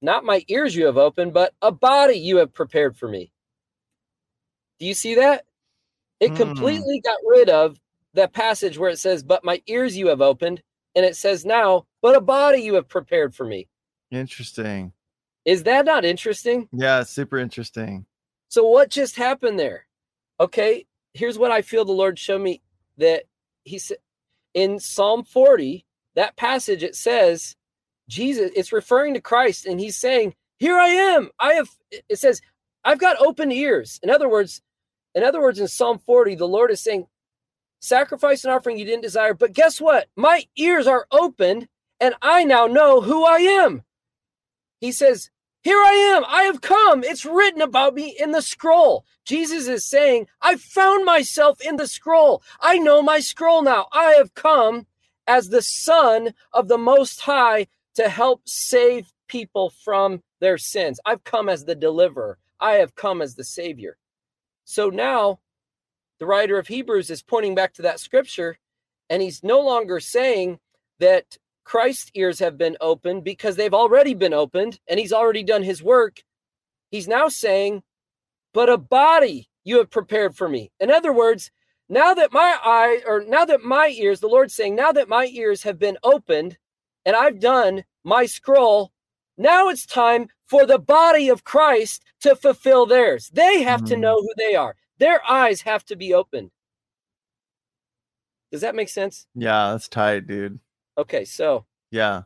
not my ears you have opened, but a body you have prepared for me. Do you see that? It Hmm. completely got rid of that passage where it says, but my ears you have opened, and it says now, but a body you have prepared for me. Interesting. Is that not interesting? Yeah, super interesting. So what just happened there? Okay, here's what I feel the Lord showed me that he said in Psalm 40, that passage it says Jesus, it's referring to Christ, and he's saying, Here I am. I have it says, I've got open ears. In other words, in other words, in Psalm 40, the Lord is saying, Sacrifice and offering you didn't desire, but guess what? My ears are opened, and I now know who I am. He says, here I am. I have come. It's written about me in the scroll. Jesus is saying, I found myself in the scroll. I know my scroll now. I have come as the Son of the Most High to help save people from their sins. I've come as the deliverer. I have come as the Savior. So now the writer of Hebrews is pointing back to that scripture, and he's no longer saying that Christ's ears have been opened because they've already been opened and he's already done his work. He's now saying, But a body you have prepared for me. In other words, now that my eye or now that my ears, the Lord's saying, now that my ears have been opened and I've done my scroll, now it's time for the body of Christ to fulfill theirs. They have to Mm. know who they are, their eyes have to be opened. Does that make sense? Yeah, that's tight, dude. Okay, so Yeah.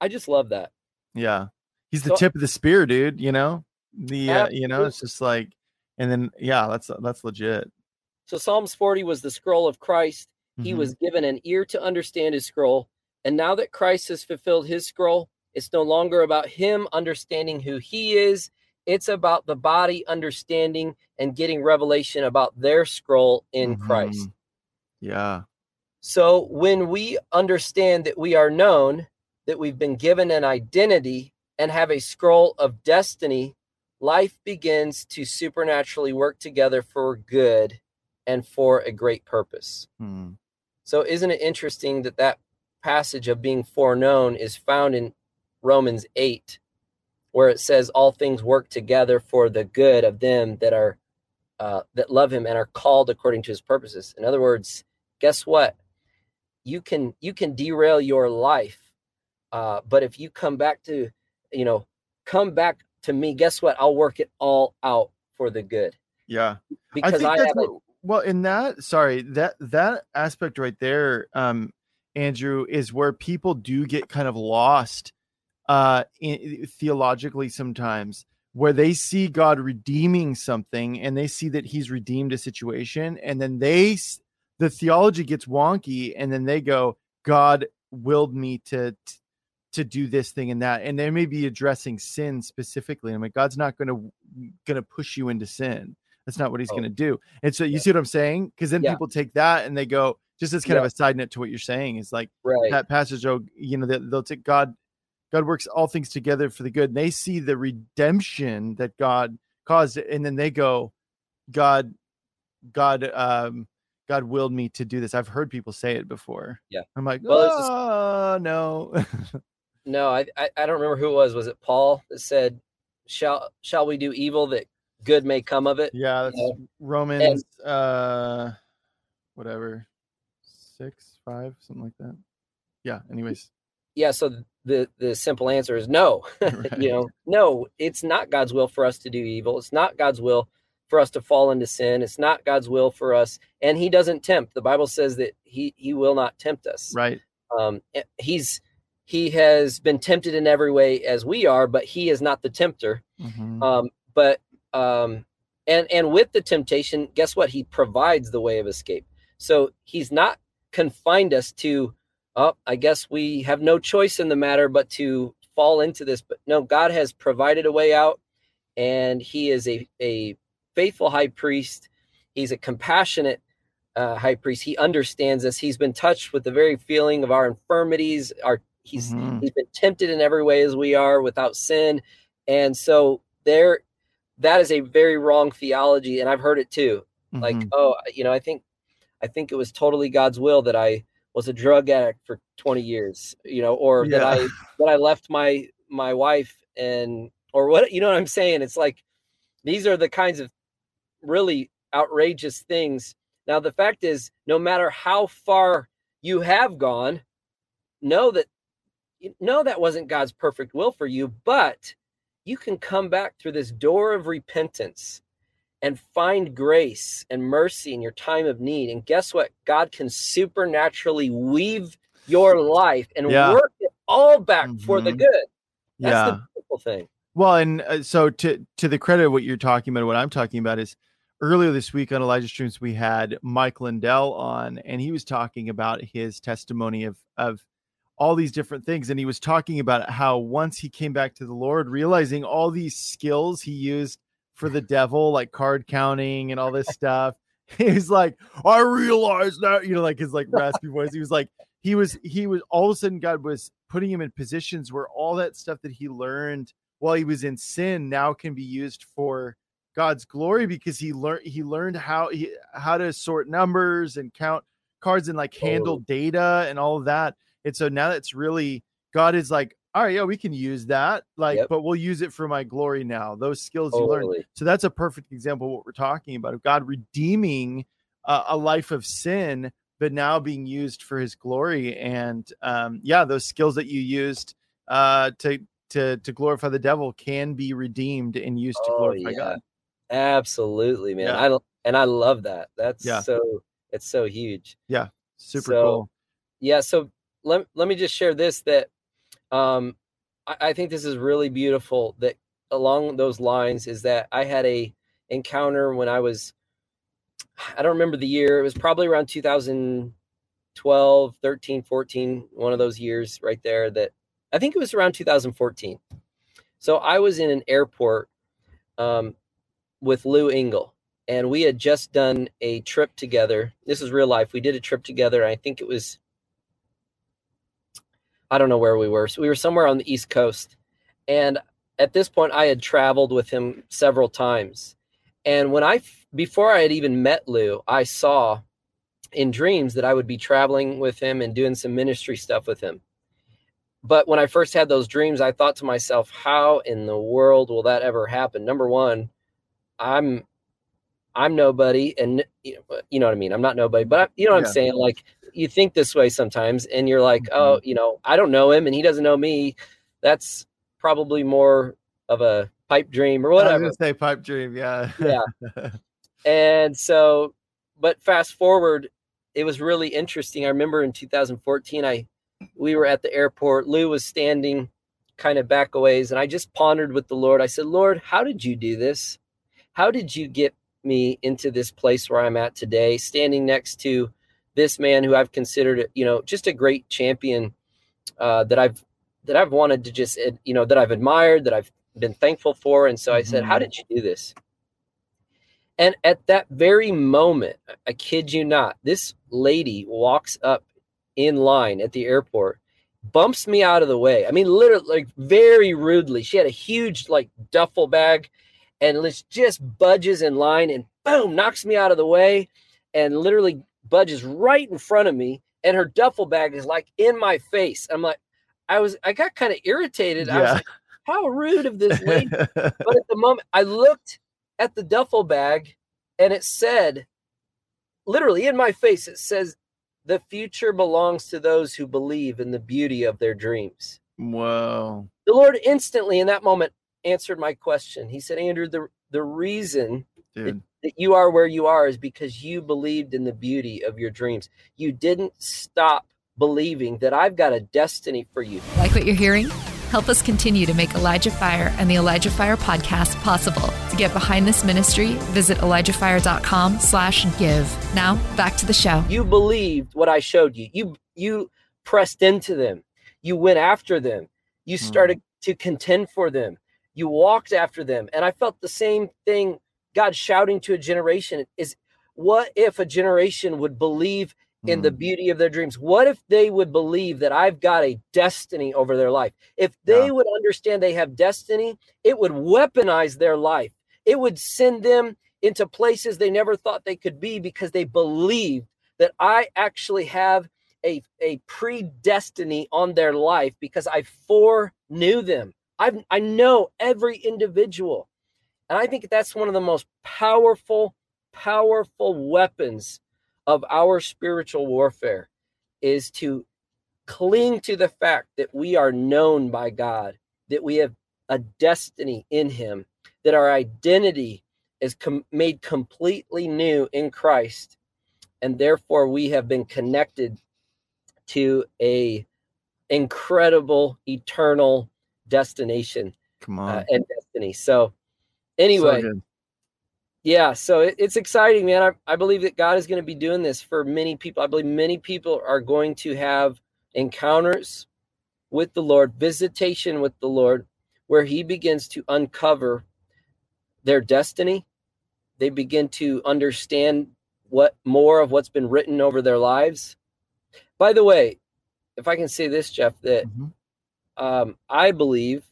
I just love that. Yeah. He's the So- tip of the spear, dude, you know? The uh, you know, it's just like and then yeah, that's that's legit. So Psalms 40 was the scroll of Christ. He Mhm. was given an ear to understand his scroll. And now that Christ has fulfilled his scroll, it's no longer about him understanding who he is. It's about the body understanding and getting revelation about their scroll in Christ. Mhm. Yeah. So when we understand that we are known, that we've been given an identity and have a scroll of destiny, life begins to supernaturally work together for good and for a great purpose. Hmm. So isn't it interesting that that passage of being foreknown is found in Romans 8 where it says all things work together for the good of them that are uh, that love him and are called according to his purposes. In other words, guess what? You can you can derail your life, uh, but if you come back to, you know, come back to me, guess what? I'll work it all out for the good Yeah. Because think I, have what, well in that sorry, that that aspect right there, um, Andrew, is where people do get kind of lost uh in, theologically sometimes where they see God redeeming something and they see that he's redeemed a situation and then they the theology gets wonky and then they go God willed me to to do this thing and that and they may be addressing sin specifically. I'm like God's not going to going to push you into sin. That's not what he's Oh. going to do. And so you Yeah. see what I'm saying? Because then Yeah. people take that and they go just as kind of a side note to what you're saying is like right. that passage. Oh, you know, they'll take God. God works all things together for the good. And they see the redemption that God caused, and then they go, God, God, um, God willed me to do this. I've heard people say it before. Yeah. I'm like, Well, just- oh no. No, I, I I don't remember who it was. Was it Paul that said, "Shall shall we do evil that good may come of it?" yeah, that's. Romans, uh, whatever, six, five, something like that. Yeah. Anyways, Yeah. So the the simple answer is no. Right. you know, no. It's not God's will for us to do evil. It's not God's will for us to fall into sin. It's not God's will for us, and He doesn't tempt. The Bible says that He He will not tempt us. Right. Um, eh, he's He has been tempted in every way as we are, but He is not the tempter. Mhm. Um, but um, and and with the temptation, guess what? He provides the way of escape. So He's not confined us to. Oh, I guess we have no choice in the matter but to fall into this. But no, God has provided a way out, and He is a a faithful high priest. He's a compassionate uh, high priest. He understands us. He's been touched with the very feeling of our infirmities. Our he's Mhm. he's been tempted in every way as we are without sin, and so there, that is a very wrong theology, and I've heard it too. Like, Mhm. oh, you know, I think I think it was totally God's will that I was a drug addict for 20 years, you know, or that I that I left my my wife and or what you know what I'm saying? It's like these are the kinds of really outrageous things. Now the fact is no matter how far you have gone, know that know that wasn't God's perfect will for you, but you can come back through this door of repentance and find grace and mercy in your time of need. And guess what? God can supernaturally weave your life and Yeah. work it all back for the Mhm. good. That's yeah. the beautiful thing. Well, and uh, so to to the credit of what you're talking about, what I'm talking about is earlier this week on Elijah Streams we had Mike Lindell on, and he was talking about his testimony of of all these different things, and he was talking about how once he came back to the Lord, realizing all these skills he used for the devil, like card counting and all this stuff. He's like, I realized that, you know, like his like raspy voice. He was like, he was he was all of a sudden God was putting him in positions where all that stuff that he learned while he was in sin now can be used for God's glory because he learned he learned how he how to sort numbers and count cards and like handle Oh. data and all of that. And so now that's really God is like, all right, yeah, we can use that, like, Yep. but we'll use it for my glory now. Those skills you learned. So that's a perfect example of what we're talking about of God redeeming uh, a life of sin, but now being used for His glory. And um, yeah, those skills that you used uh, to to to glorify the devil can be redeemed and used to Oh, glorify yeah. God. Absolutely, man. Yeah. I and I love that. That's Yeah. so it's so huge. Yeah, super So, cool. Yeah, so let let me just share this that um I, I think this is really beautiful that along those lines is that I had a encounter when I was I don't remember the year. It was probably around 2012, 13, 14, one of those years right there that I think it was around 2014. So I was in an airport um, with Lou Engle, and we had just done a trip together. This is real life. We did a trip together. I think it was, I don't know where we were. So we were somewhere on the East Coast. And at this point, I had traveled with him several times. And when I, before I had even met Lou, I saw in dreams that I would be traveling with him and doing some ministry stuff with him. But when I first had those dreams, I thought to myself, how in the world will that ever happen? Number one, I'm I'm nobody, and you know, you know what I mean. I'm not nobody, but I, you know what Yeah. I'm saying. Like you think this way sometimes, and you're like, oh, mm-hmm. you know, I don't know him, and he doesn't know me. That's probably more of a pipe dream or I was whatever. say pipe dream. Yeah. Yeah. And so, but fast forward, it was really interesting. I remember in 2014, I we were at the airport. Lou was standing kind of back a ways, and I just pondered with the Lord. I said, Lord, how did you do this? How did you get me into this place where I'm at today, standing next to this man who I've considered, you know, just a great champion uh, that I've that I've wanted to just, you know, that I've admired, that I've been thankful for. And so I said, Mhm. how did you do this? And at that very moment, I kid you not, this lady walks up in line at the airport, bumps me out of the way. I mean, literally, like very rudely. She had a huge, like, duffel bag and just budges in line and boom, knocks me out of the way and literally budges right in front of me. And her duffel bag is like in my face. I'm like, I was, I got kind of irritated. I was like, how rude of this lady but at the moment I looked at the duffel bag and it said, literally in my face, it says, the future belongs to those who believe in the beauty of their dreams. Wow. The Lord instantly in that moment answered my question. He said, Andrew, the, the reason Dude. that you are where you are is because you believed in the beauty of your dreams. You didn't stop believing that I've got a destiny for you. Like what you're hearing? Help us continue to make Elijah Fire and the Elijah Fire podcast possible. To get behind this ministry, visit ElijahFire.com slash give. Now back to the show. You believed what I showed you. You you pressed into them. You went after them. You started mm. to contend for them. You walked after them. And I felt the same thing God shouting to a generation is what if a generation would believe in the hmm. beauty of their dreams? What if they would believe that I've got a destiny over their life? If they yeah. would understand they have destiny, it would weaponize their life. It would send them into places they never thought they could be because they believed that I actually have a, a predestiny on their life because I foreknew them. I I know every individual. And I think that's one of the most powerful, powerful weapons of our spiritual warfare is to cling to the fact that we are known by God, that we have a destiny in Him, that our identity is com- made completely new in Christ, and therefore we have been connected to a incredible eternal destination Come uh, on. Uh, and destiny. So anyway, so yeah, so it, it's exciting, man. I, I believe that God is going to be doing this for many people. I believe many people are going to have encounters with the Lord, visitation with the Lord, where He begins to uncover their destiny. They begin to understand what more of what's been written over their lives. By the way, if I can say this, Jeff, that mm-hmm. um, I believe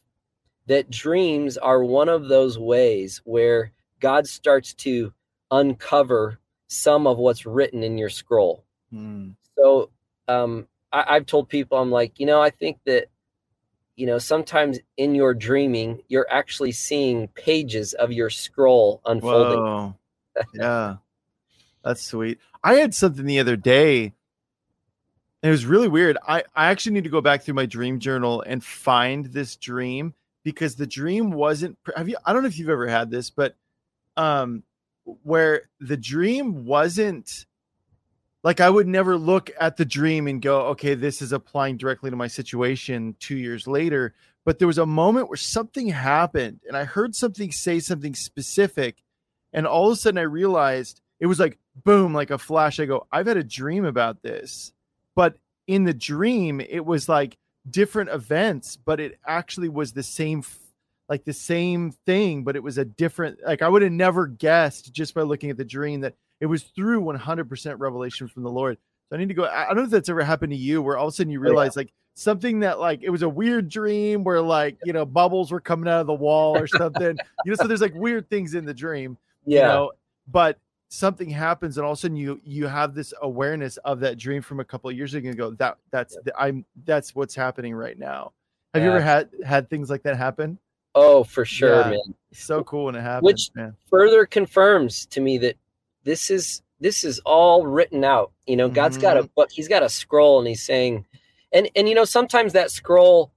that dreams are one of those ways where God starts to uncover some of what's written in your scroll. Mm. So um, I, I've told people, I'm like, you know, I think that, you know, sometimes in your dreaming, you're actually seeing pages of your scroll unfolding. yeah, that's sweet. I had something the other day. It was really weird. I, I actually need to go back through my dream journal and find this dream because the dream wasn't have you I don't know if you've ever had this, but um where the dream wasn't like I would never look at the dream and go, okay, this is applying directly to my situation two years later. But there was a moment where something happened and I heard something say something specific. And all of a sudden I realized it was like boom, like a flash. I go, I've had a dream about this. But in the dream, it was like different events, but it actually was the same like the same thing, but it was a different like I would have never guessed just by looking at the dream that it was through 100% revelation from the Lord. So I need to go. I don't know if that's ever happened to you where all of a sudden you realize oh, yeah. like something that like it was a weird dream where like you know bubbles were coming out of the wall or something. you know, so there's like weird things in the dream. Yeah. You know, but something happens and all of a sudden you you have this awareness of that dream from a couple of years ago and go that that's the, i'm that's what's happening right now have yeah. you ever had had things like that happen oh for sure yeah. man so cool when it happens which man. further confirms to me that this is this is all written out you know god's mm-hmm. got a mm-hmm. book he's got a scroll and he's saying and and you know sometimes that scroll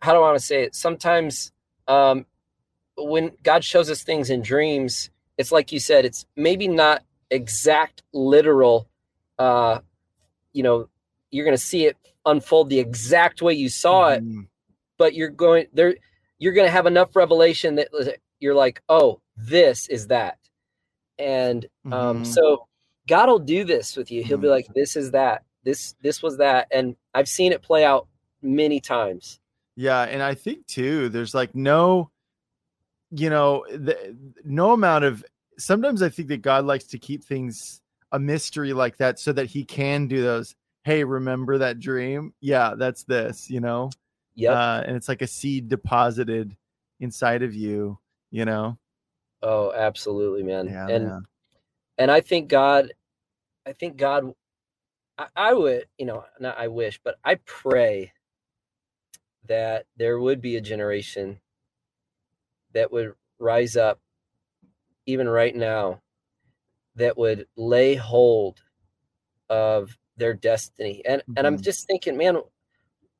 how do i want to say it sometimes um when god shows us things in dreams it's like you said, it's maybe not exact literal uh you know, you're going to see it unfold the exact way you saw mm-hmm. it, but you're going there you're going to have enough revelation that you're like, "Oh, this is that." And um mm-hmm. so God will do this with you. He'll mm-hmm. be like, "This is that. This this was that." And I've seen it play out many times. Yeah, and I think too there's like no you know, the, no amount of sometimes I think that God likes to keep things a mystery like that so that he can do those. Hey, remember that dream? Yeah, that's this, you know? Yeah. Uh, and it's like a seed deposited inside of you, you know? Oh, absolutely, man. Yeah, and and I think God, I think God, I, I would, you know, not I wish, but I pray that there would be a generation that would rise up even right now that would lay hold of their destiny and mm-hmm. and i'm mm-hmm. just thinking man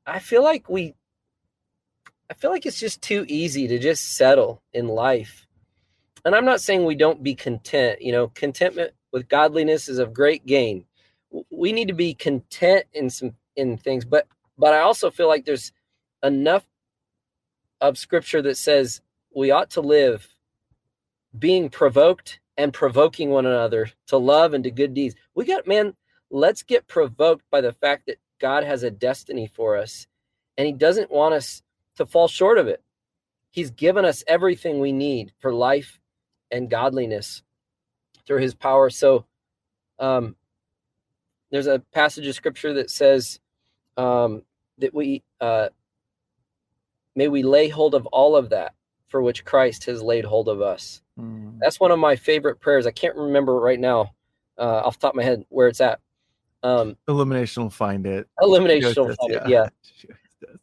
i feel like we i feel like it's just too easy to just settle in life and I'm not saying we don't be content. You know, contentment with godliness is of great gain. We need to be content in some in things, but but I also feel like there's enough of scripture that says we ought to live being provoked and provoking one another to love and to good deeds. We got man, let's get provoked by the fact that God has a destiny for us and he doesn't want us to fall short of it. He's given us everything we need for life and godliness through his power. So um, there's a passage of scripture that says um, that we uh, may we lay hold of all of that for which Christ has laid hold of us. Mm. That's one of my favorite prayers. I can't remember right now uh, off the top of my head where it's at. Um, Illumination will find it. Illumination will find yeah. it. Yeah.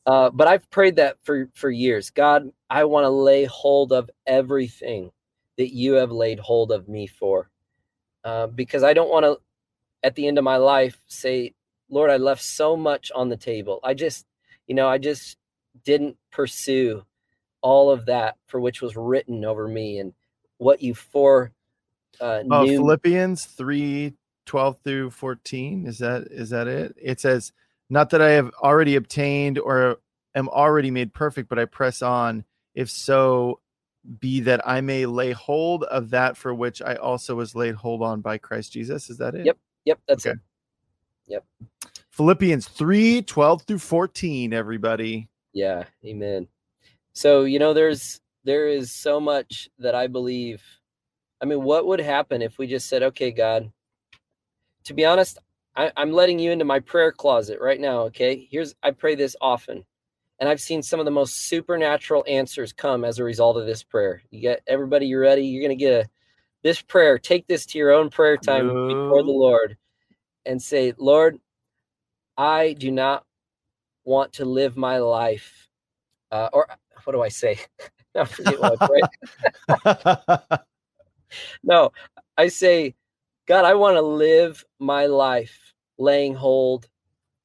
Uh, but I've prayed that for for years. God, I want to lay hold of everything that you have laid hold of me for, uh, because I don't want to, at the end of my life, say, Lord, I left so much on the table. I just, you know, I just didn't pursue all of that for which was written over me and what you for uh, oh, Philippians 3 12 through 14 is that is that it it says not that I have already obtained or am already made perfect, but I press on, if so be that I may lay hold of that for which I also was laid hold on by Christ Jesus. Is that it? Yep. Yep. That's okay. it. Yep. Philippians 3 12 through 14, everybody. Yeah. Amen. So, you know, there's, there is so much that I believe. I mean, what would happen if we just said, okay, God, to be honest, I, I'm letting you into my prayer closet right now. Okay. Here's, I pray this often. And I've seen some of the most supernatural answers come as a result of this prayer. You get everybody, you ready? You're going to get a, this prayer. Take this to your own prayer time no. before the Lord and say, Lord, I do not want to live my life. Uh, or what do I say? Forget what I pray. no, I say, God, I want to live my life laying hold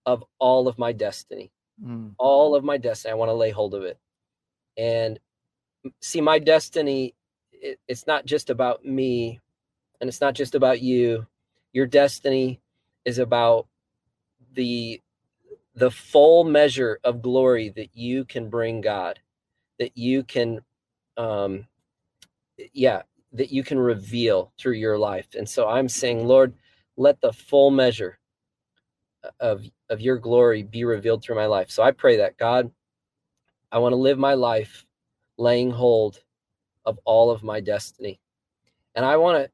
of all of my destiny. Mm. All of my destiny. I want to lay hold of it. And see, my destiny, it, it's not just about me and it's not just about you. Your destiny is about the the full measure of glory that you can bring God, that you can um yeah, that you can reveal through your life. And so I'm saying, Lord, let the full measure of of your glory be revealed through my life. So I pray that God, I want to live my life laying hold of all of my destiny. And I want to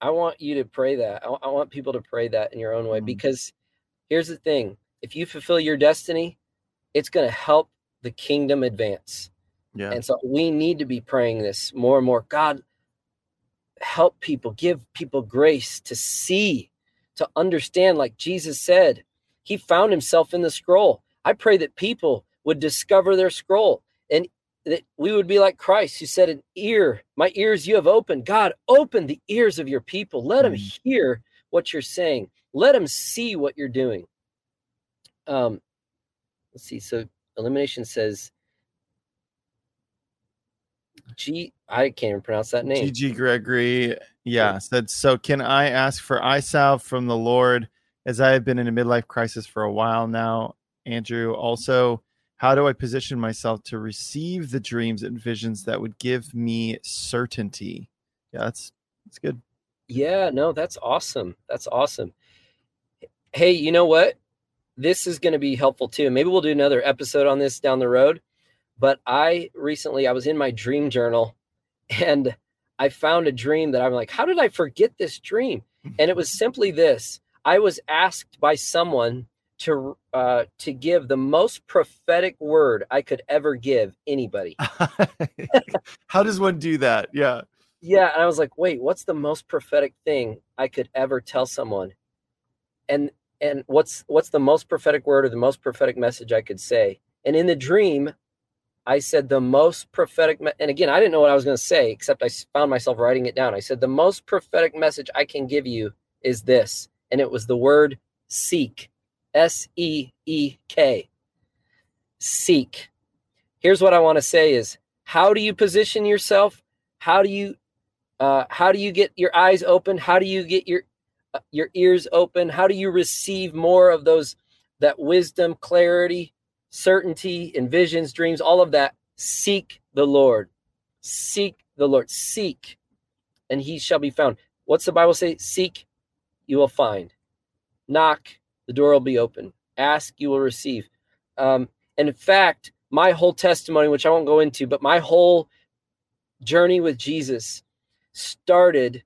I want you to pray that. I, I want people to pray that in your own way mm-hmm. because here's the thing. If you fulfill your destiny, it's going to help the kingdom advance. Yeah. And so we need to be praying this more and more. God, help people, give people grace to see, to understand, like Jesus said, he found himself in the scroll. I pray that people would discover their scroll and that we would be like Christ who said, An ear, my ears you have opened. God, open the ears of your people. Let them mm. hear what you're saying. Let them see what you're doing. Um, let's see. So elimination says G. I can't even pronounce that name. G. Gregory. Yeah, said. So can I ask for eye salve from the Lord, as I have been in a midlife crisis for a while now? Andrew. Also, how do I position myself to receive the dreams and visions that would give me certainty? Yeah, that's that's good. Yeah, no, that's awesome. That's awesome. Hey, you know what? This is going to be helpful too. Maybe we'll do another episode on this down the road but I recently I was in my dream journal and I found a dream that I'm like, how did I forget this dream? And it was simply this. I was asked by someone to uh, to give the most prophetic word I could ever give anybody. How does one do that? Yeah. Yeah, and I was like, "Wait, what's the most prophetic thing I could ever tell someone?" And and what's what's the most prophetic word or the most prophetic message I could say? And in the dream, I said the most prophetic, me- and again, I didn't know what I was going to say, except I found myself writing it down. I said, the most prophetic message I can give you is this. And it was the word seek, S E E K. Seek. Here's what I want to say is how do you position yourself? How do you Uh, how do you get your eyes open? How do you get your your ears open? How do you receive more of those that wisdom, clarity, certainty, and visions, dreams, all of that? Seek the Lord. Seek the Lord. Seek, and he shall be found. What's the Bible say? Seek, you will find. Knock, the door will be open. Ask, you will receive. Um, and in fact, my whole testimony, which I won't go into, but my whole journey with Jesus started,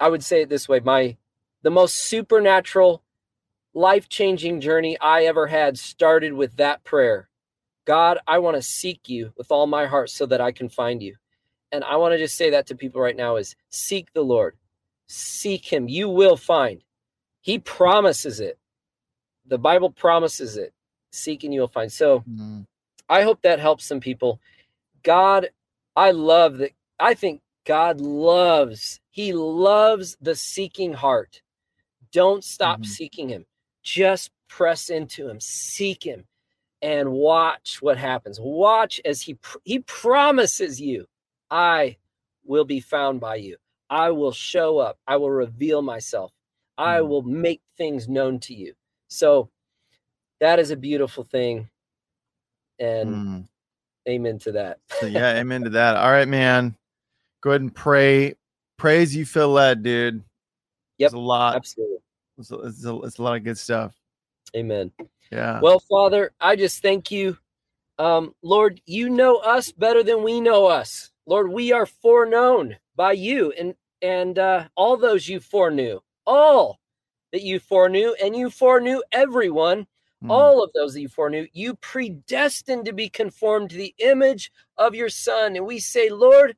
I would say it this way, my the most supernatural, life-changing journey I ever had started with that prayer. God, I want to seek you with all my heart so that I can find you. And I want to just say that to people right now is seek the Lord. Seek him. You will find. He promises it. The Bible promises it. Seek and you will find. So mm-hmm. I hope that helps some people. God, I love that. I think God loves, He loves the seeking heart. Don't stop mm-hmm. seeking Him. Just press into Him, seek Him, and watch what happens. Watch as He He promises you, I will be found by you. I will show up. I will reveal myself. I mm-hmm. will make things known to you. So that is a beautiful thing. And mm. amen to that. so yeah, amen to that. All right, man. Go ahead and pray. Praise you feel led, dude. Yep. It's a lot. Absolutely. It's a, it's, a, it's a lot of good stuff. Amen. Yeah. Well, Father, I just thank you. Um, Lord, you know us better than we know us. Lord, we are foreknown by you and and uh, all those you foreknew, all that you foreknew, and you foreknew everyone Mm. All of those that you foreknew, you predestined to be conformed to the image of your Son. And we say, Lord,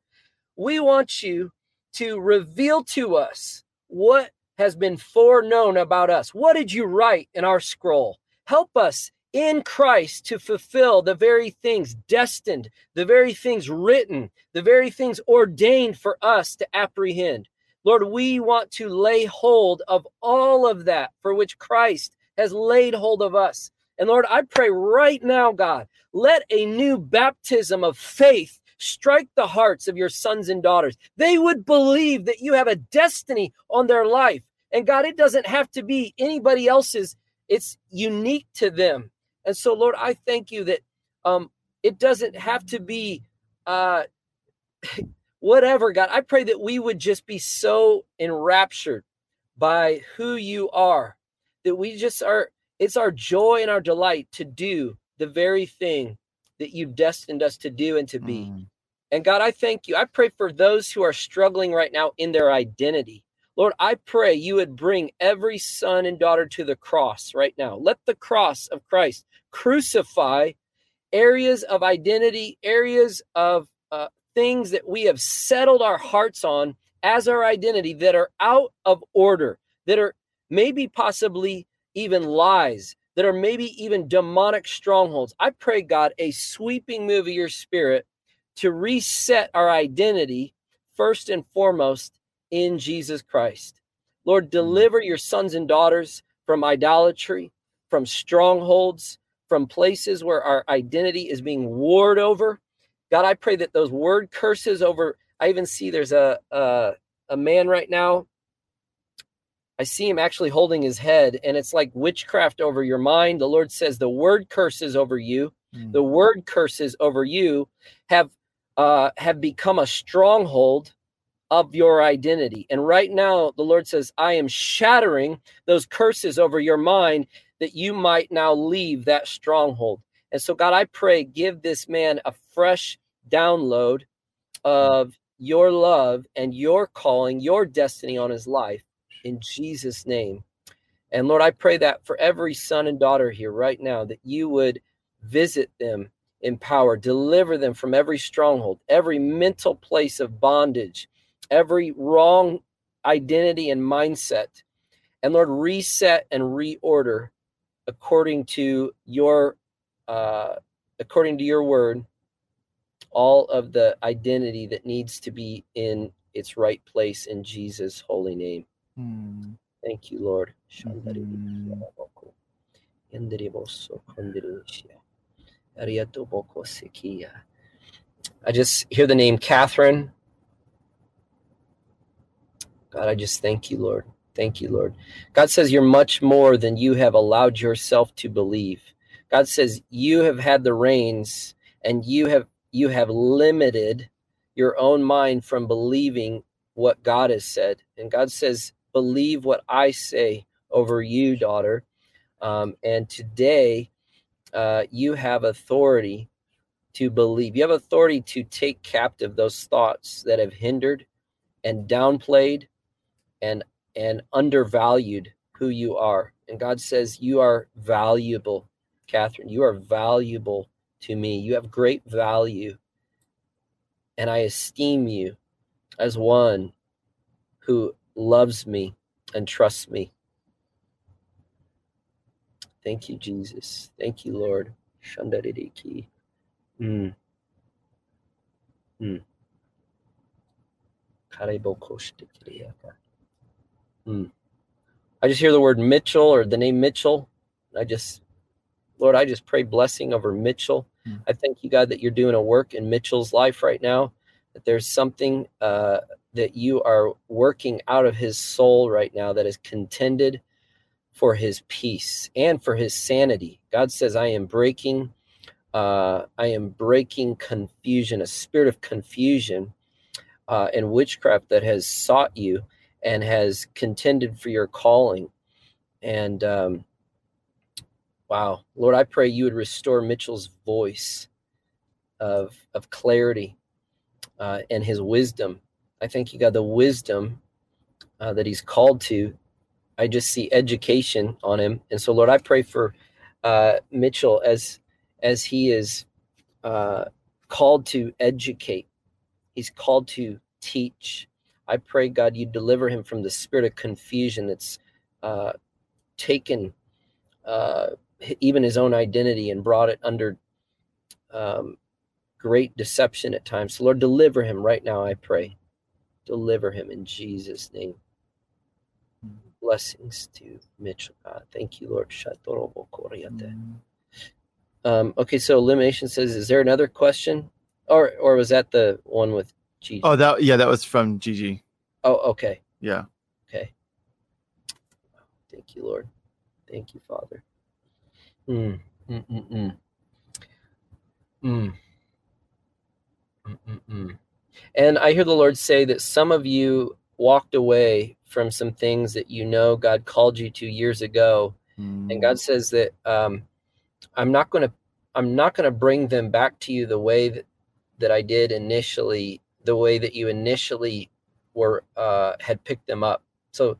we want you to reveal to us what has been foreknown about us. What did you write in our scroll? Help us in Christ to fulfill the very things destined, the very things written, the very things ordained for us to apprehend. Lord, we want to lay hold of all of that for which Christ has laid hold of us. And Lord, I pray right now, God, let a new baptism of faith strike the hearts of your sons and daughters. They would believe that you have a destiny on their life. And God, it doesn't have to be anybody else's, it's unique to them. And so, Lord, I thank you that um, it doesn't have to be uh, whatever, God. I pray that we would just be so enraptured by who you are that we just are it's our joy and our delight to do the very thing that you've destined us to do and to be. Mm. And God, I thank you. I pray for those who are struggling right now in their identity. Lord, I pray you would bring every son and daughter to the cross right now. Let the cross of Christ crucify areas of identity, areas of uh, things that we have settled our hearts on as our identity that are out of order, that are maybe possibly even lies, that are maybe even demonic strongholds. I pray, God, a sweeping move of your spirit to reset our identity first and foremost in Jesus Christ. Lord, hmm. deliver your sons and daughters from idolatry, from strongholds, from places where our identity is being warred over. God, I pray that those word curses over. I even see there's a a, a man right now I see him actually holding his head, and it's like witchcraft over your mind. The Lord says the word curses over you, mm. the word curses over you have uh, have become a stronghold of your identity. And right now, the Lord says, I am shattering those curses over your mind that you might now leave that stronghold. And so, God, I pray, give this man a fresh download of your love and your calling, your destiny on his life in Jesus' name. And Lord, I pray that for every son and daughter here right now, that you would visit them in power, deliver them from every stronghold, every mental place of bondage, every wrong identity and mindset. And Lord, reset and reorder according to your uh, according to your word all of the identity that needs to be in its right place in Jesus' holy name. Mm. Thank you, Lord. Mm. I just hear the name Catherine. God, I just thank you, Lord. Thank you, Lord. God says you're much more than you have allowed yourself to believe. God says you have had the reins and you have you have limited your own mind from believing what God has said. And God says, believe what I say over you, daughter. Um, and today, uh, you have authority to believe. You have authority to take captive those thoughts that have hindered and downplayed and and undervalued who you are. And God says, You are valuable, Catherine. You are valuable to me. You have great value. And I esteem you as one who loves me and trusts me. Thank you, Jesus. Thank you, Lord. Shandaridiki. Mm. Mm. Mm. I just hear the word Mitchell or the name Mitchell. I just, Lord, I just pray blessing over Mitchell. Mm. I thank you, God, that you're doing a work in Mitchell's life right now. That there's something uh, that you are working out of his soul right now that is contended for his peace and for his sanity. God says, I am breaking, uh, I am breaking confusion, a spirit of confusion uh, and witchcraft that has sought you and has contended for your calling. And um, wow, Lord, I pray you would restore Mitchell's voice of of clarity uh, and his wisdom. I think you got the wisdom uh, that he's called to. I just see education on him, and so Lord, I pray for uh, Mitchell as as he is uh, called to educate. He's called to teach. I pray, God, you deliver him from the spirit of confusion that's uh, taken uh, even his own identity and brought it under um, great deception at times. So, Lord, deliver him right now, I pray. Deliver him in Jesus' name. Blessings to Mitchell, God. Thank you, Lord. Um, okay, so elimination says, is there another question? Or or was that the one with Gigi. Oh, that yeah, that was from Gigi. Oh, okay. Yeah. Okay. Thank you, Lord. Thank you, Father. Hmm. Mm, mm, mm, mm. Mm. Mm, mm, mm. And I hear the Lord say that some of you walked away from some things that you know God called you to years ago, mm. and God says that um, I'm not going to I'm not going to bring them back to you the way that that I did initially the way that you initially were uh, had picked them up. So,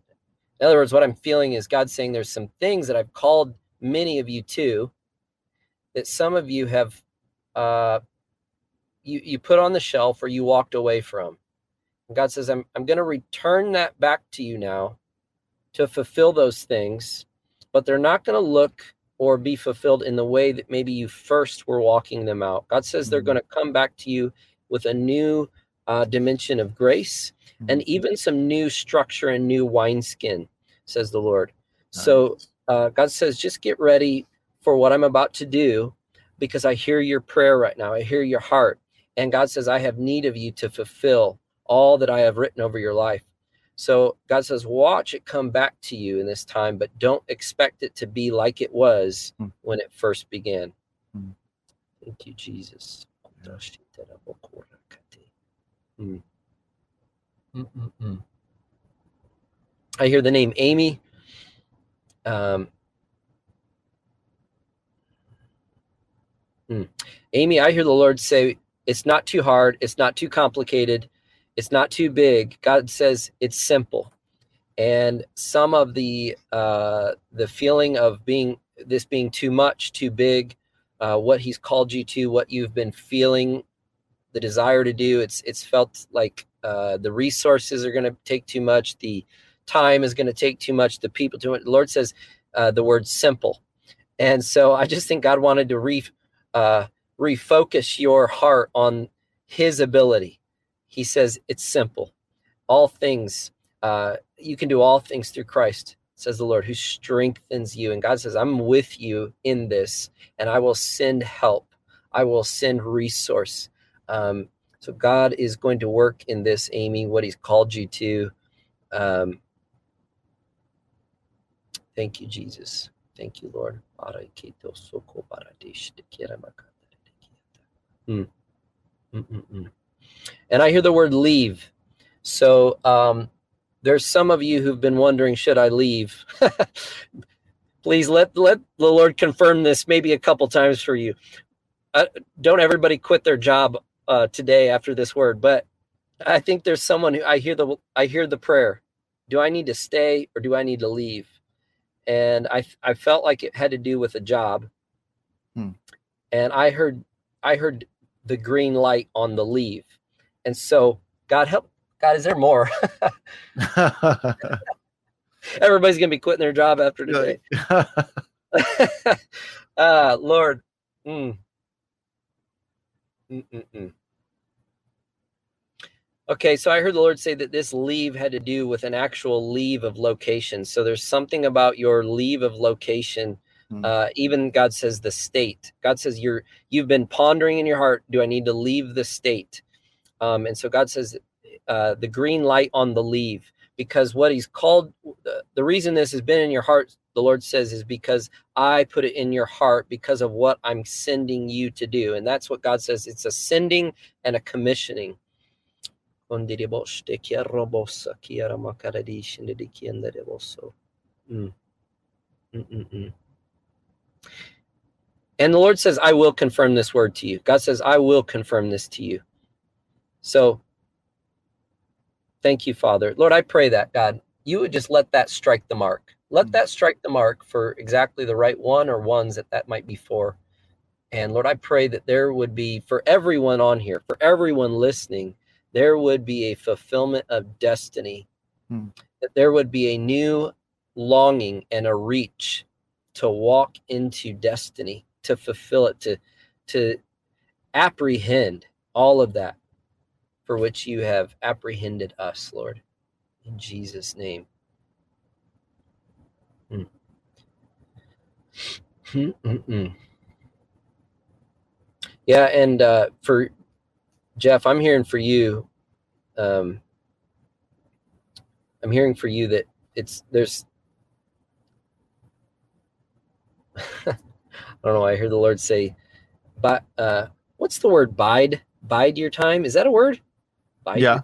in other words, what I'm feeling is God saying there's some things that I've called many of you to that some of you have uh, you you put on the shelf or you walked away from. And God says, I'm I'm going to return that back to you now to fulfill those things, but they're not going to look or be fulfilled in the way that maybe you first were walking them out. God says they're mm-hmm. going to come back to you with a new uh, dimension of grace and mm-hmm. even some new structure and new wineskin, says the Lord. Nice. So uh, God says, just get ready for what I'm about to do because I hear your prayer right now. I hear your heart. And God says, I have need of you to fulfill all that I have written over your life. So God says, watch it come back to you in this time, but don't expect it to be like it was mm. when it first began. Mm. Thank you, Jesus. Mm. I hear the name Amy. Um, mm. Amy, I hear the Lord say, it's not too hard. It's not too complicated. It's not too big. God says it's simple. And some of the uh, the feeling of being this being too much, too big, uh, what He's called you to, what you've been feeling the desire to do. It's it's felt like uh, the resources are going to take too much. The time is going to take too much. The people too much. The Lord says uh, the word simple, and so I just think God wanted to re uh, refocus your heart on His ability. He says it's simple. All things uh, you can do all things through Christ says the Lord, who strengthens you. And God says, I'm with you in this, and I will send help. I will send resource. Um, so God is going to work in this, Amy, what He's called you to. Um, thank you, Jesus. Thank you, Lord. Mm. And I hear the word leave. So um, there's some of you who've been wondering, should I leave? Please let let the Lord confirm this maybe a couple times for you. Uh, don't everybody quit their job uh, today after this word, but I think there's someone who I hear the I hear the prayer. Do I need to stay or do I need to leave? And I I felt like it had to do with a job. Hmm. And I heard I heard the green light on the leave. And so God help God, is there more? Everybody's gonna be quitting their job after today. uh, Lord. Mm. Okay, so I heard the Lord say that this leave had to do with an actual leave of location. So there's something about your leave of location. Mm-hmm. Uh, even God says the state. God says you're you've been pondering in your heart. Do I need to leave the state? Um, and so God says uh, the green light on the leave because what He's called the, the reason this has been in your heart. The Lord says is because I put it in your heart because of what I'm sending you to do, and that's what God says. It's a sending and a commissioning. Mm. And the Lord says, I will confirm this word to you. God says, I will confirm this to you. So thank you, Father. Lord, I pray that, God, you would just let that strike the mark. Let that strike the mark for exactly the right one or ones that that might be for. And Lord, I pray that there would be for everyone on here, for everyone listening, there would be a fulfillment of destiny, hmm. that there would be a new longing and a reach to walk into destiny, to fulfill it, to to apprehend all of that for which you have apprehended us, Lord. In Jesus' name. Hmm. yeah, and uh, for Jeff, I'm hearing for you. Um, I'm hearing for you that it's there's. I don't know. I hear the Lord say, "But uh, what's the word? Bide, bide your time. Is that a word? Bide. Yeah.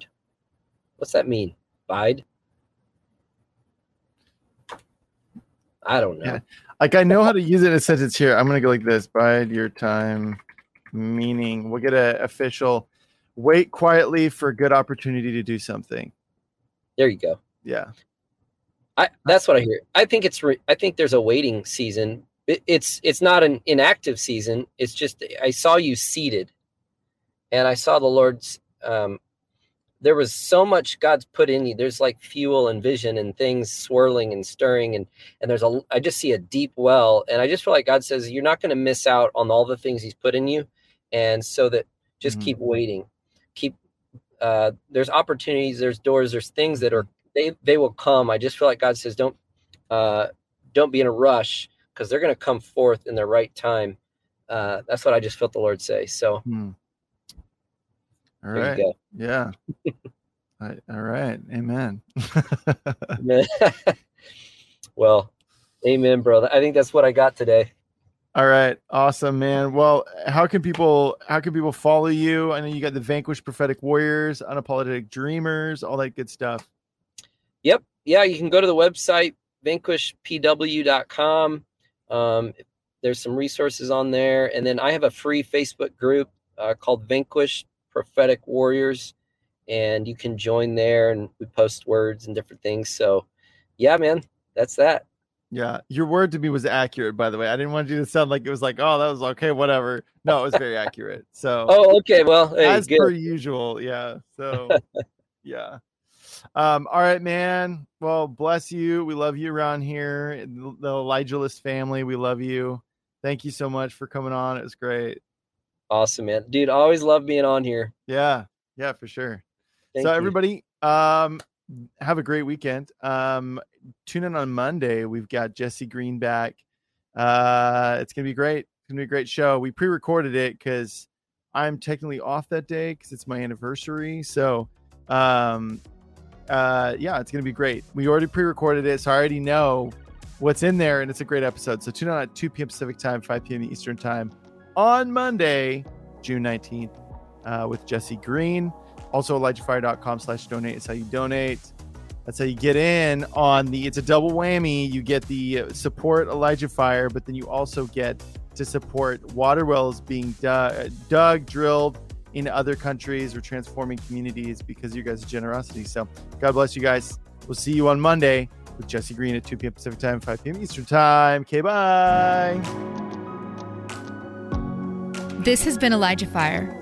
What's that mean? Bide. I don't know. Yeah. Like I know how to use it in a sentence here. I'm gonna go like this: bide your time, meaning we'll get an official wait quietly for a good opportunity to do something. There you go. Yeah. I that's what I hear. I think it's re, I think there's a waiting season. It, it's it's not an inactive season. It's just I saw you seated, and I saw the Lord's. Um, there was so much God's put in you. There's like fuel and vision and things swirling and stirring, and and there's a. I just see a deep well, and I just feel like God says you're not going to miss out on all the things He's put in you, and so that just mm-hmm. keep waiting keep uh, there's opportunities, there's doors, there's things that are they they will come. I just feel like God says don't uh, don't be in a rush because they're going to come forth in the right time. Uh, that's what I just felt the Lord say. So, hmm. all right, yeah. all right, amen. well, amen, brother. I think that's what I got today. All right, awesome, man. Well, how can people how can people follow you? I know you got the Vanquished Prophetic Warriors, Unapologetic Dreamers, all that good stuff. Yep, yeah, you can go to the website vanquishpw.com. Um, there's some resources on there, and then I have a free Facebook group uh, called Vanquish Prophetic Warriors, and you can join there, and we post words and different things. So, yeah, man, that's that. Yeah, your word to me was accurate. By the way, I didn't want you to sound like it was like, oh, that was okay, whatever. No, it was very accurate. So, oh, okay, well, hey, as good. per usual, yeah. So, yeah. Um, all right, man. Well, bless you. We love you around here. The Elijah List family, we love you. Thank you so much for coming on. It was great. Awesome, man. Dude, always love being on here. Yeah, yeah, for sure. Thank so, you. everybody, um, have a great weekend. Um, tune in on Monday. We've got Jesse Green back. Uh, it's gonna be great. It's gonna be a great show. We pre-recorded it because I'm technically off that day because it's my anniversary. So, um, uh, yeah, it's going to be great. We already pre recorded it, so I already know what's in there, and it's a great episode. So tune in at 2 p.m. Pacific time, 5 p.m. Eastern time on Monday, June 19th, uh, with Jesse Green. Also, ElijahFire.com slash donate is how you donate. That's how you get in on the. It's a double whammy. You get the support Elijah Fire, but then you also get to support water wells being dug, dug drilled in other countries or transforming communities because of your guys' generosity. So, God bless you guys. We'll see you on Monday with Jesse Green at 2 p.m. Pacific time, 5 p.m. Eastern time. Okay, bye. This has been Elijah Fire.